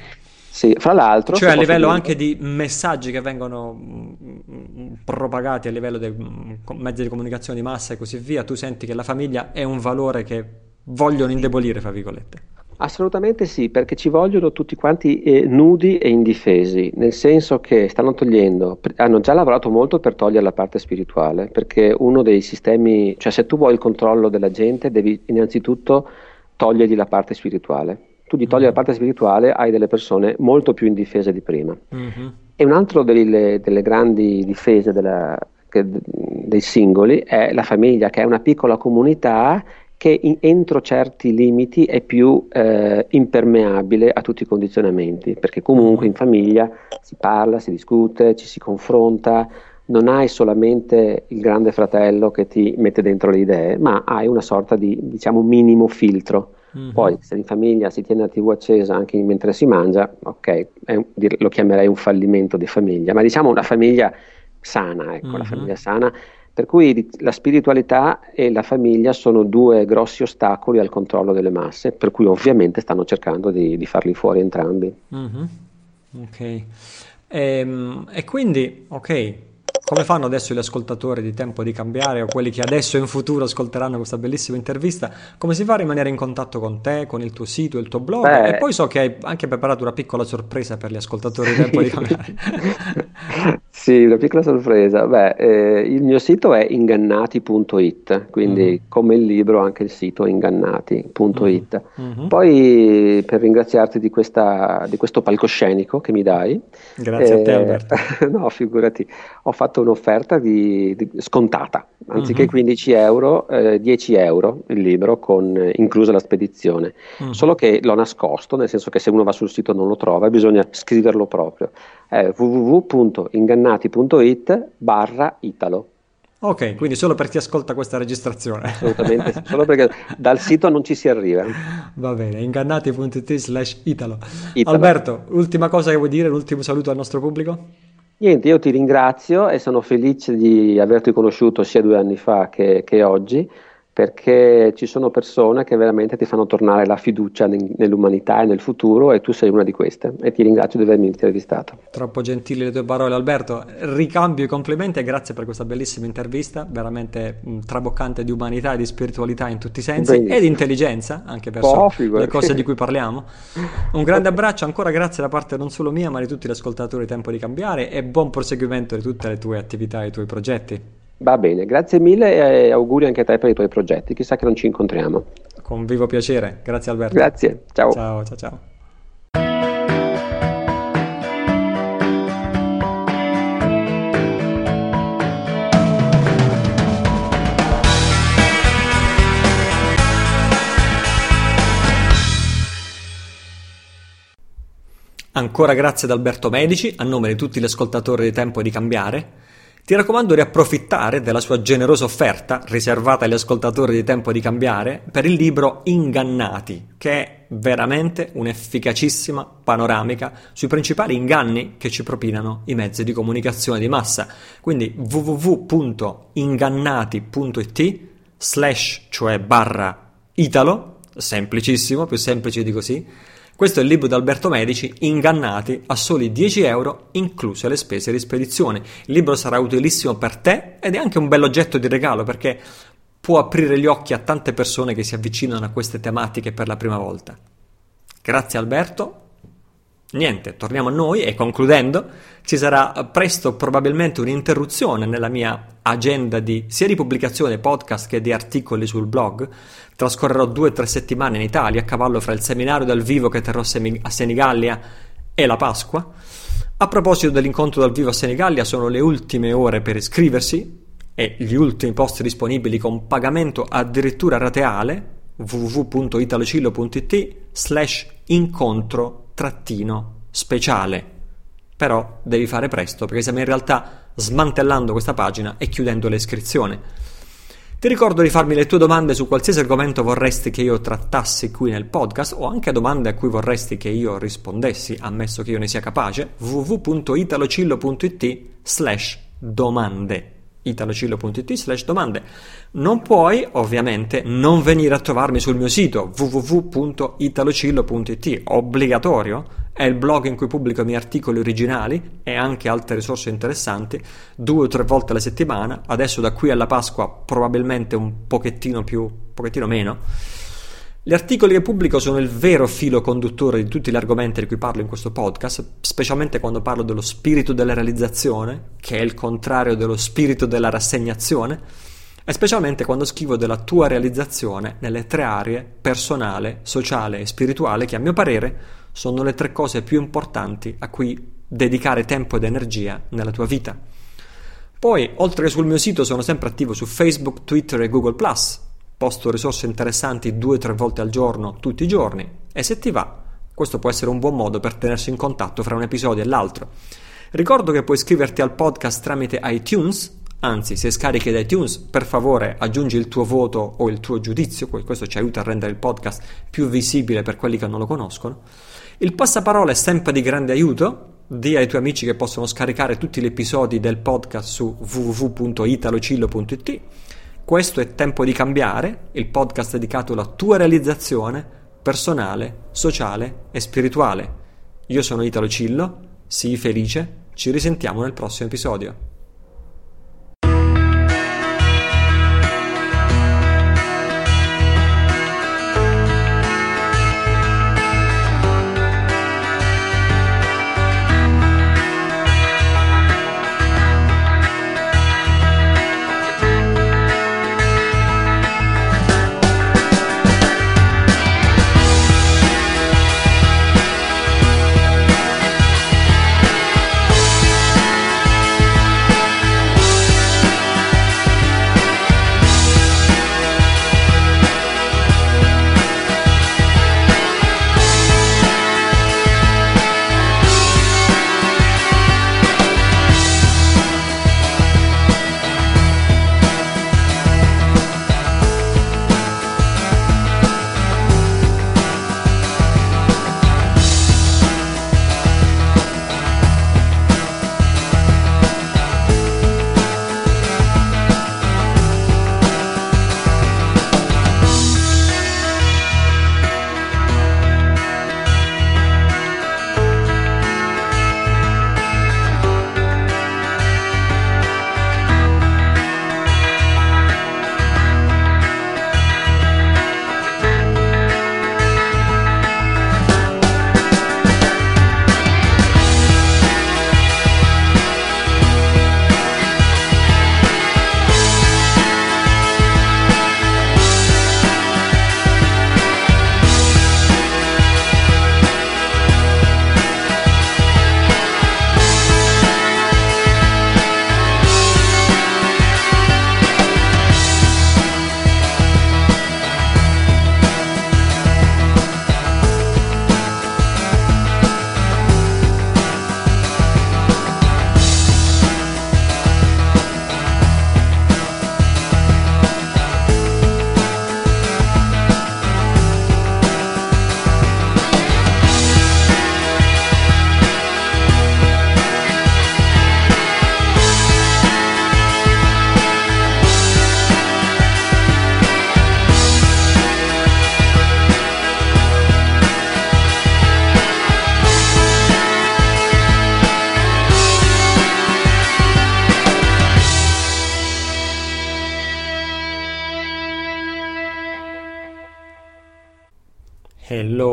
Sì, fra l'altro... Cioè a livello dire... anche di messaggi che vengono mm, mm, propagati a livello dei mm, mezzi di comunicazione di massa e così via, tu senti che la famiglia è un valore che vogliono indebolire, fra virgolette. Assolutamente sì, perché ci vogliono tutti quanti eh, nudi e indifesi, nel senso che stanno togliendo, hanno già lavorato molto per togliere la parte spirituale, perché uno dei sistemi, cioè se tu vuoi il controllo della gente, devi innanzitutto togliergli la parte spirituale. Tu gli togli mm. la parte spirituale, hai delle persone molto più indifese di prima. Mm-hmm. E un altro delle, delle grandi difese della, che, dei singoli è la famiglia, che è una piccola comunità che in, entro certi limiti è più eh, impermeabile a tutti i condizionamenti, perché comunque in famiglia si parla, si discute, ci si confronta, non hai solamente il grande fratello che ti mette dentro le idee, ma hai una sorta di diciamo minimo filtro. Mm-hmm. Poi se in famiglia si tiene la tv accesa anche mentre si mangia, ok, un, lo chiamerei un fallimento di famiglia, ma diciamo una famiglia sana, ecco, mm-hmm. la famiglia sana per cui la spiritualità e la famiglia sono due grossi ostacoli al controllo delle masse, per cui ovviamente stanno cercando di, di farli fuori entrambi. Mm-hmm. Ok. E, ehm, e quindi, ok, come fanno adesso gli ascoltatori di Tempo di Cambiare o quelli che adesso in futuro ascolteranno questa bellissima intervista? Come si fa a rimanere in contatto con te, con il tuo sito, il tuo blog? Beh. E poi so che hai anche preparato una piccola sorpresa per gli ascoltatori di Tempo di Cambiare. sì, una piccola sorpresa. Beh, eh, il mio sito è ingannati.it, quindi mm. come il libro anche il sito è ingannati.it. Mm-hmm. Poi per ringraziarti di, questa, di, questo palcoscenico che mi dai. Grazie eh, a te eh, Alberto. no, figurati, ho fatto un'offerta di, di, scontata, anziché uh-huh. 15 euro, eh, 10 euro il libro, con, eh, inclusa la spedizione. Uh-huh. Solo che l'ho nascosto, nel senso che se uno va sul sito non lo trova, bisogna scriverlo proprio. È www.ingannati.it barra Italo. Ok, quindi solo per chi ascolta questa registrazione. Assolutamente, solo perché dal sito non ci si arriva. Va bene, ingannati.it slash Italo. Alberto, ultima cosa che vuoi dire, l'ultimo saluto al nostro pubblico? Niente, io ti ringrazio e sono felice di averti conosciuto sia due anni fa che, che oggi perché ci sono persone che veramente ti fanno tornare la fiducia nell'umanità e nel futuro e tu sei una di queste e ti ringrazio di avermi intervistato. Troppo gentili le tue parole Alberto, ricambio i complimenti e grazie per questa bellissima intervista, veramente mh, traboccante di umanità e di spiritualità in tutti i sensi Benissimo. e di intelligenza anche verso oh, le cose di cui parliamo. Un grande abbraccio, ancora grazie da parte non solo mia ma di tutti gli ascoltatori Tempo di Cambiare e buon proseguimento di tutte le tue attività e i tuoi progetti. Va bene, grazie mille e auguri anche a te per i tuoi progetti. Chissà che non ci incontriamo. Con vivo piacere. Grazie Alberto. Grazie, ciao. Ciao, ciao, ciao. Ancora grazie ad Alberto Medici, a nome di tutti gli ascoltatori di Tempo di Cambiare. Ti raccomando di approfittare della sua generosa offerta, riservata agli ascoltatori di Tempo di Cambiare, per il libro Ingannati, che è veramente un'efficacissima panoramica sui principali inganni che ci propinano i mezzi di comunicazione di massa. Quindi www.ingannati.it slash, cioè barra Italo, semplicissimo, più semplice di così, questo è il libro di Alberto Medici, Ingannati, a soli 10 euro, incluse le spese di spedizione. Il libro sarà utilissimo per te ed è anche un bell'oggetto di regalo perché può aprire gli occhi a tante persone che si avvicinano a queste tematiche per la prima volta. Grazie Alberto, Niente, torniamo a noi e concludendo, ci sarà presto probabilmente un'interruzione nella mia agenda di, sia di pubblicazione podcast che di articoli sul blog. Trascorrerò due o tre settimane in Italia a cavallo fra il seminario dal vivo che terrò a Senigallia e la Pasqua. A proposito dell'incontro dal vivo a Senigallia, sono le ultime ore per iscriversi e gli ultimi posti disponibili con pagamento addirittura rateale www.italocillo.it slash incontro trattino speciale. Però devi fare presto perché stiamo in realtà smantellando questa pagina e chiudendo l'iscrizione. Ti ricordo di farmi le tue domande su qualsiasi argomento vorresti che io trattassi qui nel podcast o anche domande a cui vorresti che io rispondessi, ammesso che io ne sia capace, www.italocillo.it slash domande italocillo.it slash domande. Non puoi ovviamente non venire a trovarmi sul mio sito www.italocillo.it, obbligatorio, è il blog in cui pubblico i miei articoli originali e anche altre risorse interessanti, due o tre volte alla settimana, adesso da qui alla Pasqua probabilmente un pochettino più, un pochettino meno. Gli articoli che pubblico sono il vero filo conduttore di tutti gli argomenti di cui parlo in questo podcast, specialmente quando parlo dello spirito della realizzazione, che è il contrario dello spirito della rassegnazione, e specialmente quando scrivo della tua realizzazione nelle tre aree personale, sociale e spirituale che a mio parere sono le tre cose più importanti a cui dedicare tempo ed energia nella tua vita. Poi, oltre che sul mio sito, sono sempre attivo su Facebook, Twitter e Google ⁇ posto risorse interessanti due o tre volte al giorno, tutti i giorni, e se ti va, questo può essere un buon modo per tenersi in contatto fra un episodio e l'altro. Ricordo che puoi iscriverti al podcast tramite iTunes, anzi se scarichi da iTunes per favore aggiungi il tuo voto o il tuo giudizio, questo ci aiuta a rendere il podcast più visibile per quelli che non lo conoscono. Il passaparola è sempre di grande aiuto, di ai tuoi amici che possono scaricare tutti gli episodi del podcast su www.italocillo.it questo è Tempo di cambiare, il podcast dedicato alla tua realizzazione personale, sociale e spirituale. Io sono Italo Cillo, sii felice, ci risentiamo nel prossimo episodio.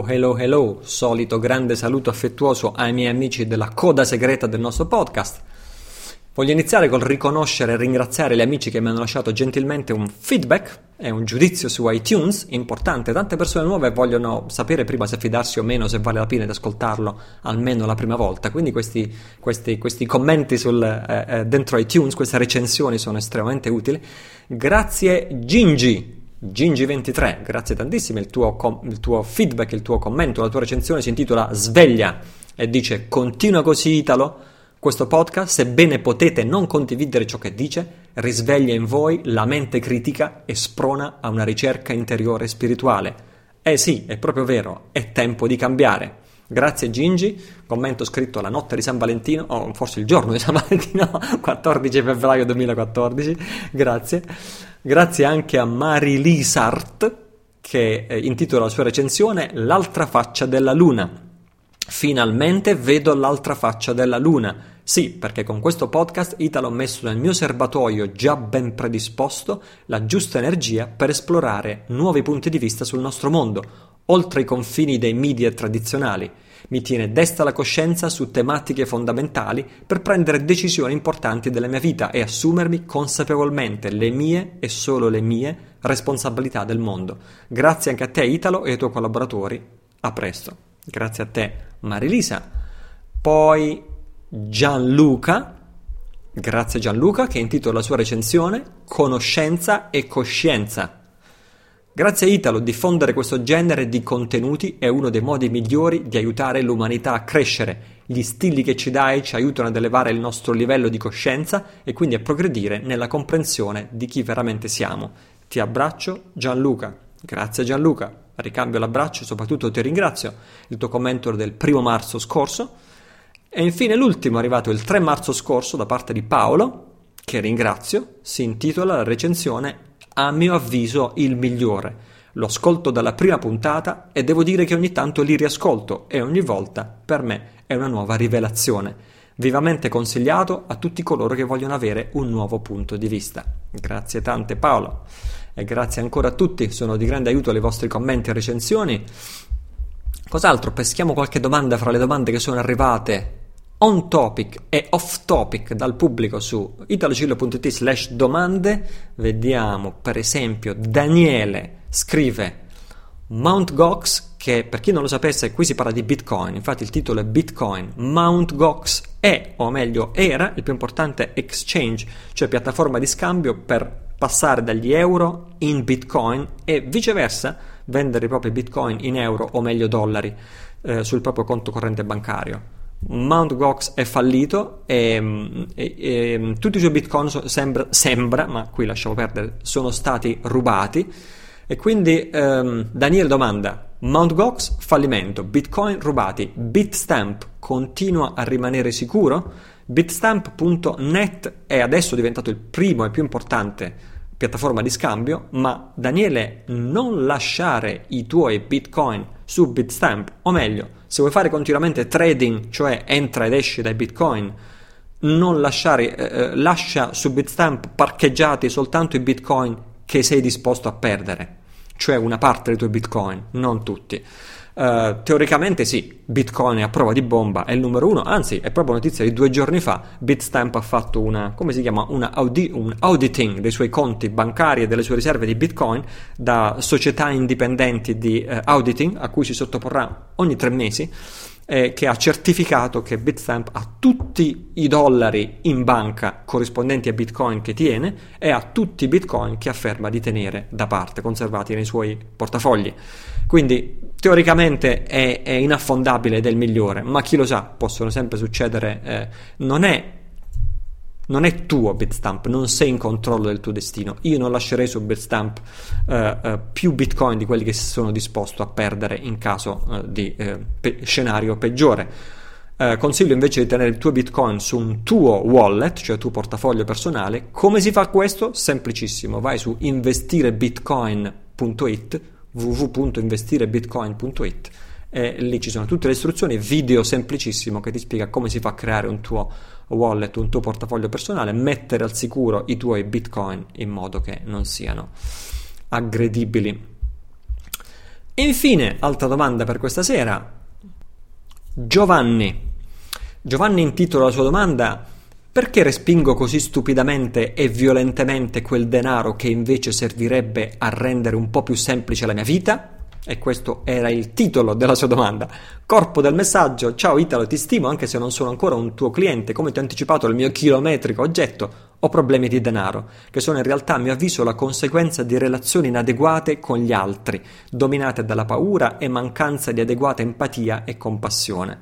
Hello, hello, solito grande saluto affettuoso ai miei amici della coda segreta del nostro podcast. Voglio iniziare col riconoscere e ringraziare gli amici che mi hanno lasciato gentilmente un feedback e un giudizio su iTunes, importante, tante persone nuove vogliono sapere prima se fidarsi o meno, se vale la pena di ascoltarlo almeno la prima volta, quindi questi, questi, questi commenti sul, eh, eh dentro iTunes, queste recensioni sono estremamente utili. Grazie Gingi, Gingi23, grazie tantissimo, il tuo, com- il tuo, feedback, il tuo commento, la tua recensione si intitola Sveglia e dice continua così Italo, questo podcast, sebbene potete non condividere ciò che dice, risveglia in voi la mente critica e sprona a una ricerca interiore spirituale. Eh sì, è proprio vero, è tempo di cambiare. Grazie Gingi, commento scritto la notte di San Valentino, o forse il giorno di San Valentino, 14 febbraio 2014, grazie. Grazie anche a Mari Lisart che eh, intitola la sua recensione L'altra faccia della luna. Finalmente vedo l'altra faccia della luna. Sì, perché con questo podcast Italo ho messo nel mio serbatoio già ben predisposto la giusta energia per esplorare nuovi punti di vista sul nostro mondo, oltre i confini dei media tradizionali mi tiene desta la coscienza su tematiche fondamentali per prendere decisioni importanti della mia vita e assumermi consapevolmente le mie e solo le mie responsabilità del mondo. Grazie anche a te Italo e ai tuoi collaboratori. A presto. Grazie a te Marilisa. Poi Gianluca. Grazie Gianluca che intitola la sua recensione Conoscenza e coscienza. Grazie a Italo, diffondere questo genere di contenuti è uno dei modi migliori di aiutare l'umanità a crescere. Gli stili che ci dai ci aiutano ad elevare il nostro livello di coscienza e quindi a progredire nella comprensione di chi veramente siamo. Ti abbraccio Gianluca. Grazie Gianluca. Ricambio l'abbraccio e soprattutto ti ringrazio. Il tuo commento del primo marzo scorso. E infine l'ultimo arrivato il 3 marzo scorso da parte di Paolo, che ringrazio, si intitola la recensione a mio avviso il migliore. Lo ascolto dalla prima puntata e devo dire che ogni tanto li riascolto e ogni volta per me è una nuova rivelazione. Vivamente consigliato a tutti coloro che vogliono avere un nuovo punto di vista. Grazie tante Paolo e grazie ancora a tutti, sono di grande aiuto ai vostri commenti e recensioni. Cos'altro? Peschiamo qualche domanda fra le domande che sono arrivate on topic e off topic dal pubblico su italocillo.it slash domande vediamo per esempio Daniele scrive Mount Gox che per chi non lo sapesse qui si parla di bitcoin. Infatti il titolo è bitcoin. Mount Gox è o meglio era il più importante exchange cioè piattaforma di scambio per passare dagli euro in bitcoin e viceversa vendere i propri bitcoin in euro o meglio dollari eh, sul proprio conto corrente bancario Mt. Gox è fallito e, e, e, tutti i suoi bitcoin sembra, sembra, ma qui lasciamo perdere, sono stati rubati e quindi ehm, Daniele domanda Mt. Gox fallimento, bitcoin rubati, Bitstamp continua a rimanere sicuro? Bitstamp.net è adesso diventato il primo e più importante piattaforma di scambio, ma Daniele non lasciare i tuoi bitcoin su Bitstamp, o meglio, se vuoi fare continuamente trading, cioè entra ed esci dai bitcoin, non lasciare, eh, eh, lascia su Bitstamp parcheggiati soltanto i bitcoin che sei disposto a perdere, cioè una parte dei tuoi bitcoin, non tutti. Uh, teoricamente sì, Bitcoin è a prova di bomba, è il numero uno, anzi è proprio notizia di due giorni fa, Bitstamp ha fatto una, come si chiama, una audi- un auditing dei suoi conti bancari e delle sue riserve di Bitcoin da società indipendenti di uh, auditing a cui si sottoporrà ogni tre mesi eh, che ha certificato che Bitstamp ha tutti i dollari in banca corrispondenti a Bitcoin che tiene e ha tutti i Bitcoin che afferma di tenere da parte, conservati nei suoi portafogli. Quindi teoricamente è, è, inaffondabile ed è il migliore, ma chi lo sa, possono sempre succedere, eh, non, è, non è tuo Bitstamp, non sei in controllo del tuo destino. Io non lascerei su Bitstamp eh, eh, più bitcoin di quelli che sono disposto a perdere in caso eh, di eh, pe- scenario peggiore. Uh, consiglio invece di tenere il tuo bitcoin su un tuo wallet, cioè il tuo portafoglio personale. Come si fa questo? Semplicissimo, vai su investirebitcoin.it www.investirebitcoin.it e lì ci sono tutte le istruzioni, video semplicissimo che ti spiega come si fa a creare un tuo wallet, un tuo portafoglio personale, mettere al sicuro i tuoi bitcoin in modo che non siano aggredibili. Infine, altra domanda per questa sera. Giovanni. Giovanni intitola la sua domanda perché respingo così stupidamente e violentemente quel denaro che invece servirebbe a rendere un po' più semplice la mia vita? E questo era il titolo della sua domanda. Corpo del messaggio, ciao Italo, ti stimo anche se non sono ancora un tuo cliente, come ti ho anticipato il mio chilometrico oggetto, ho problemi di denaro, che sono in realtà a mio avviso la conseguenza di relazioni inadeguate con gli altri, dominate dalla paura e mancanza di adeguata empatia e compassione.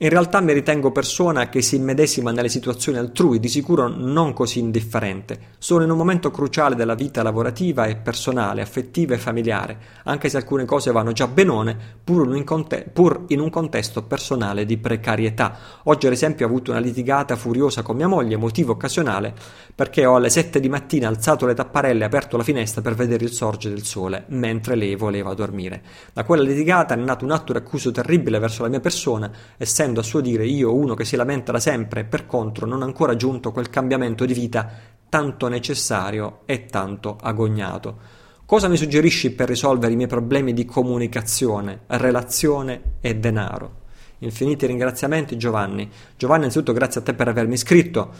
In realtà mi ritengo persona che si immedesima nelle situazioni altrui, di sicuro non così indifferente. Sono in un momento cruciale della vita lavorativa e personale, affettiva e familiare, anche se alcune cose vanno già benone, pur in, conte- pur in un contesto personale di precarietà. Oggi, ad esempio, ho avuto una litigata furiosa con mia moglie, motivo occasionale, perché ho alle 7 di mattina alzato le tapparelle e aperto la finestra per vedere il sorgere del sole, mentre lei voleva dormire. Da quella litigata è nato un atto d'accuso terribile verso la mia persona, essendo essendo a suo dire io uno che si lamenta da sempre, per contro non ancora giunto quel cambiamento di vita tanto necessario e tanto agognato. Cosa mi suggerisci per risolvere i miei problemi di comunicazione, relazione e denaro? Infiniti ringraziamenti Giovanni. Giovanni, innanzitutto grazie a te per avermi iscritto,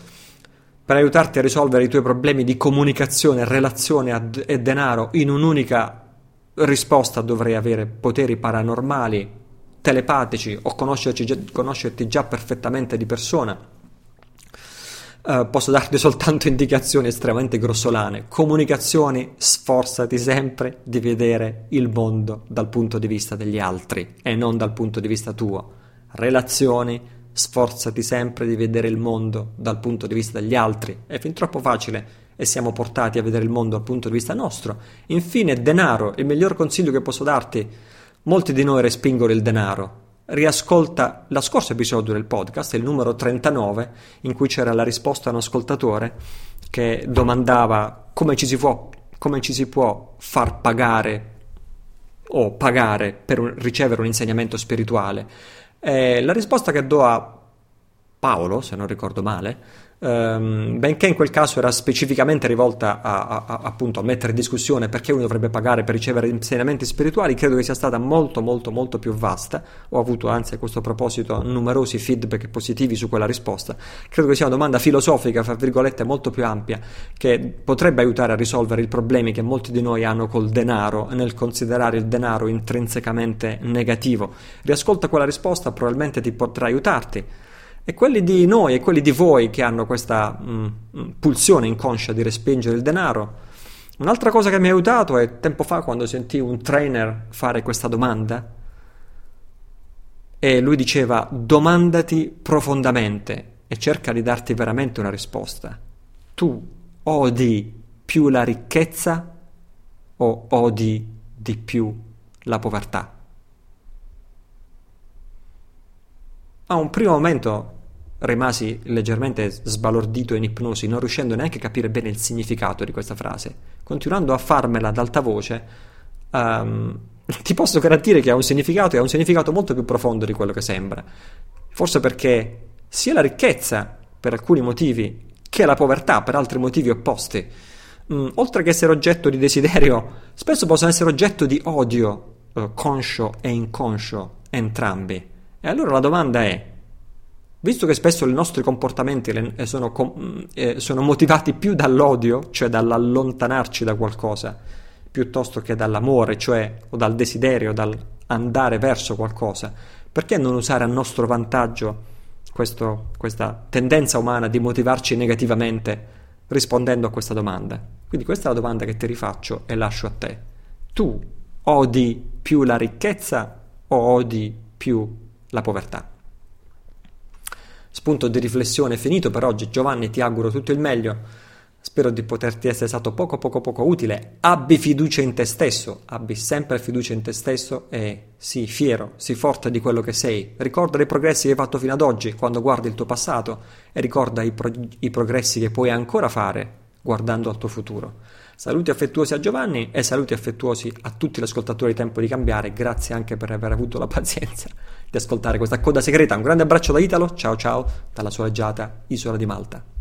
per aiutarti a risolvere i tuoi problemi di comunicazione, relazione e denaro in un'unica risposta dovrei avere poteri paranormali telepatici o conoscerti già perfettamente di persona. Uh, posso darti soltanto indicazioni estremamente grossolane. Comunicazioni, sforzati sempre di vedere il mondo dal punto di vista degli altri e non dal punto di vista tuo. Relazioni, sforzati sempre di vedere il mondo dal punto di vista degli altri. È fin troppo facile e siamo portati a vedere il mondo dal punto di vista nostro. Infine, denaro, il miglior consiglio che posso darti Molti di noi respingono il denaro. Riascolta lo scorso episodio del podcast, il numero 39, in cui c'era la risposta a un ascoltatore che domandava come ci si può, ci si può far pagare o pagare per un, ricevere un insegnamento spirituale. E la risposta che do a Paolo, se non ricordo male, ehm, benché in quel caso era specificamente rivolta a, a, a, appunto a mettere in discussione perché uno dovrebbe pagare per ricevere insegnamenti spirituali, credo che sia stata molto molto molto più vasta. Ho avuto anzi a questo proposito numerosi feedback positivi su quella risposta. Credo che sia una domanda filosofica, fra virgolette, molto più ampia, che potrebbe aiutare a risolvere i problemi che molti di noi hanno col denaro nel considerare il denaro intrinsecamente negativo. Riascolta quella risposta, probabilmente ti potrà aiutarti e quelli di noi e quelli di voi che hanno questa mh, mm, pulsione inconscia di respingere il denaro. Un'altra cosa che mi ha aiutato è tempo fa quando sentii un trainer fare questa domanda e lui diceva domandati profondamente e cerca di darti veramente una risposta. Tu odi più la ricchezza o odi di più la povertà? A un primo momento rimasi leggermente sbalordito in ipnosi, non riuscendo neanche a capire bene il significato di questa frase. Continuando a farmela ad alta voce, um, ti posso garantire che ha un significato e ha un significato molto più profondo di quello che sembra. Forse perché sia la ricchezza, per alcuni motivi, che la povertà, per altri motivi opposti, um, oltre che essere oggetto di desiderio, spesso possono essere oggetto di odio, uh, conscio e inconscio, entrambi. E allora la domanda è, Visto che spesso i nostri comportamenti eh, sono, eh, sono, motivati più dall'odio, cioè dall'allontanarci da qualcosa, piuttosto che dall'amore, cioè o dal desiderio, dall'andare verso qualcosa, perché non usare a nostro vantaggio questo, questa tendenza umana di motivarci negativamente rispondendo a questa domanda? Quindi questa è la domanda che ti rifaccio e lascio a te. Tu odi più la ricchezza o odi più la povertà? Spunto di riflessione finito per oggi. Giovanni, ti auguro tutto il meglio. Spero di poterti essere stato poco poco poco utile. Abbi fiducia in te stesso, abbi sempre fiducia in te stesso e sii fiero, sii forte di quello che sei. Ricorda i progressi che hai fatto fino ad oggi quando guardi il tuo passato e ricorda i, pro- i progressi che puoi ancora fare guardando al tuo futuro. Saluti affettuosi a Giovanni e saluti affettuosi a tutti gli ascoltatori di Tempo di Cambiare. Grazie anche per aver avuto la pazienza di ascoltare questa coda segreta. Un grande abbraccio da Italo, ciao ciao, dalla soleggiata isola di Malta.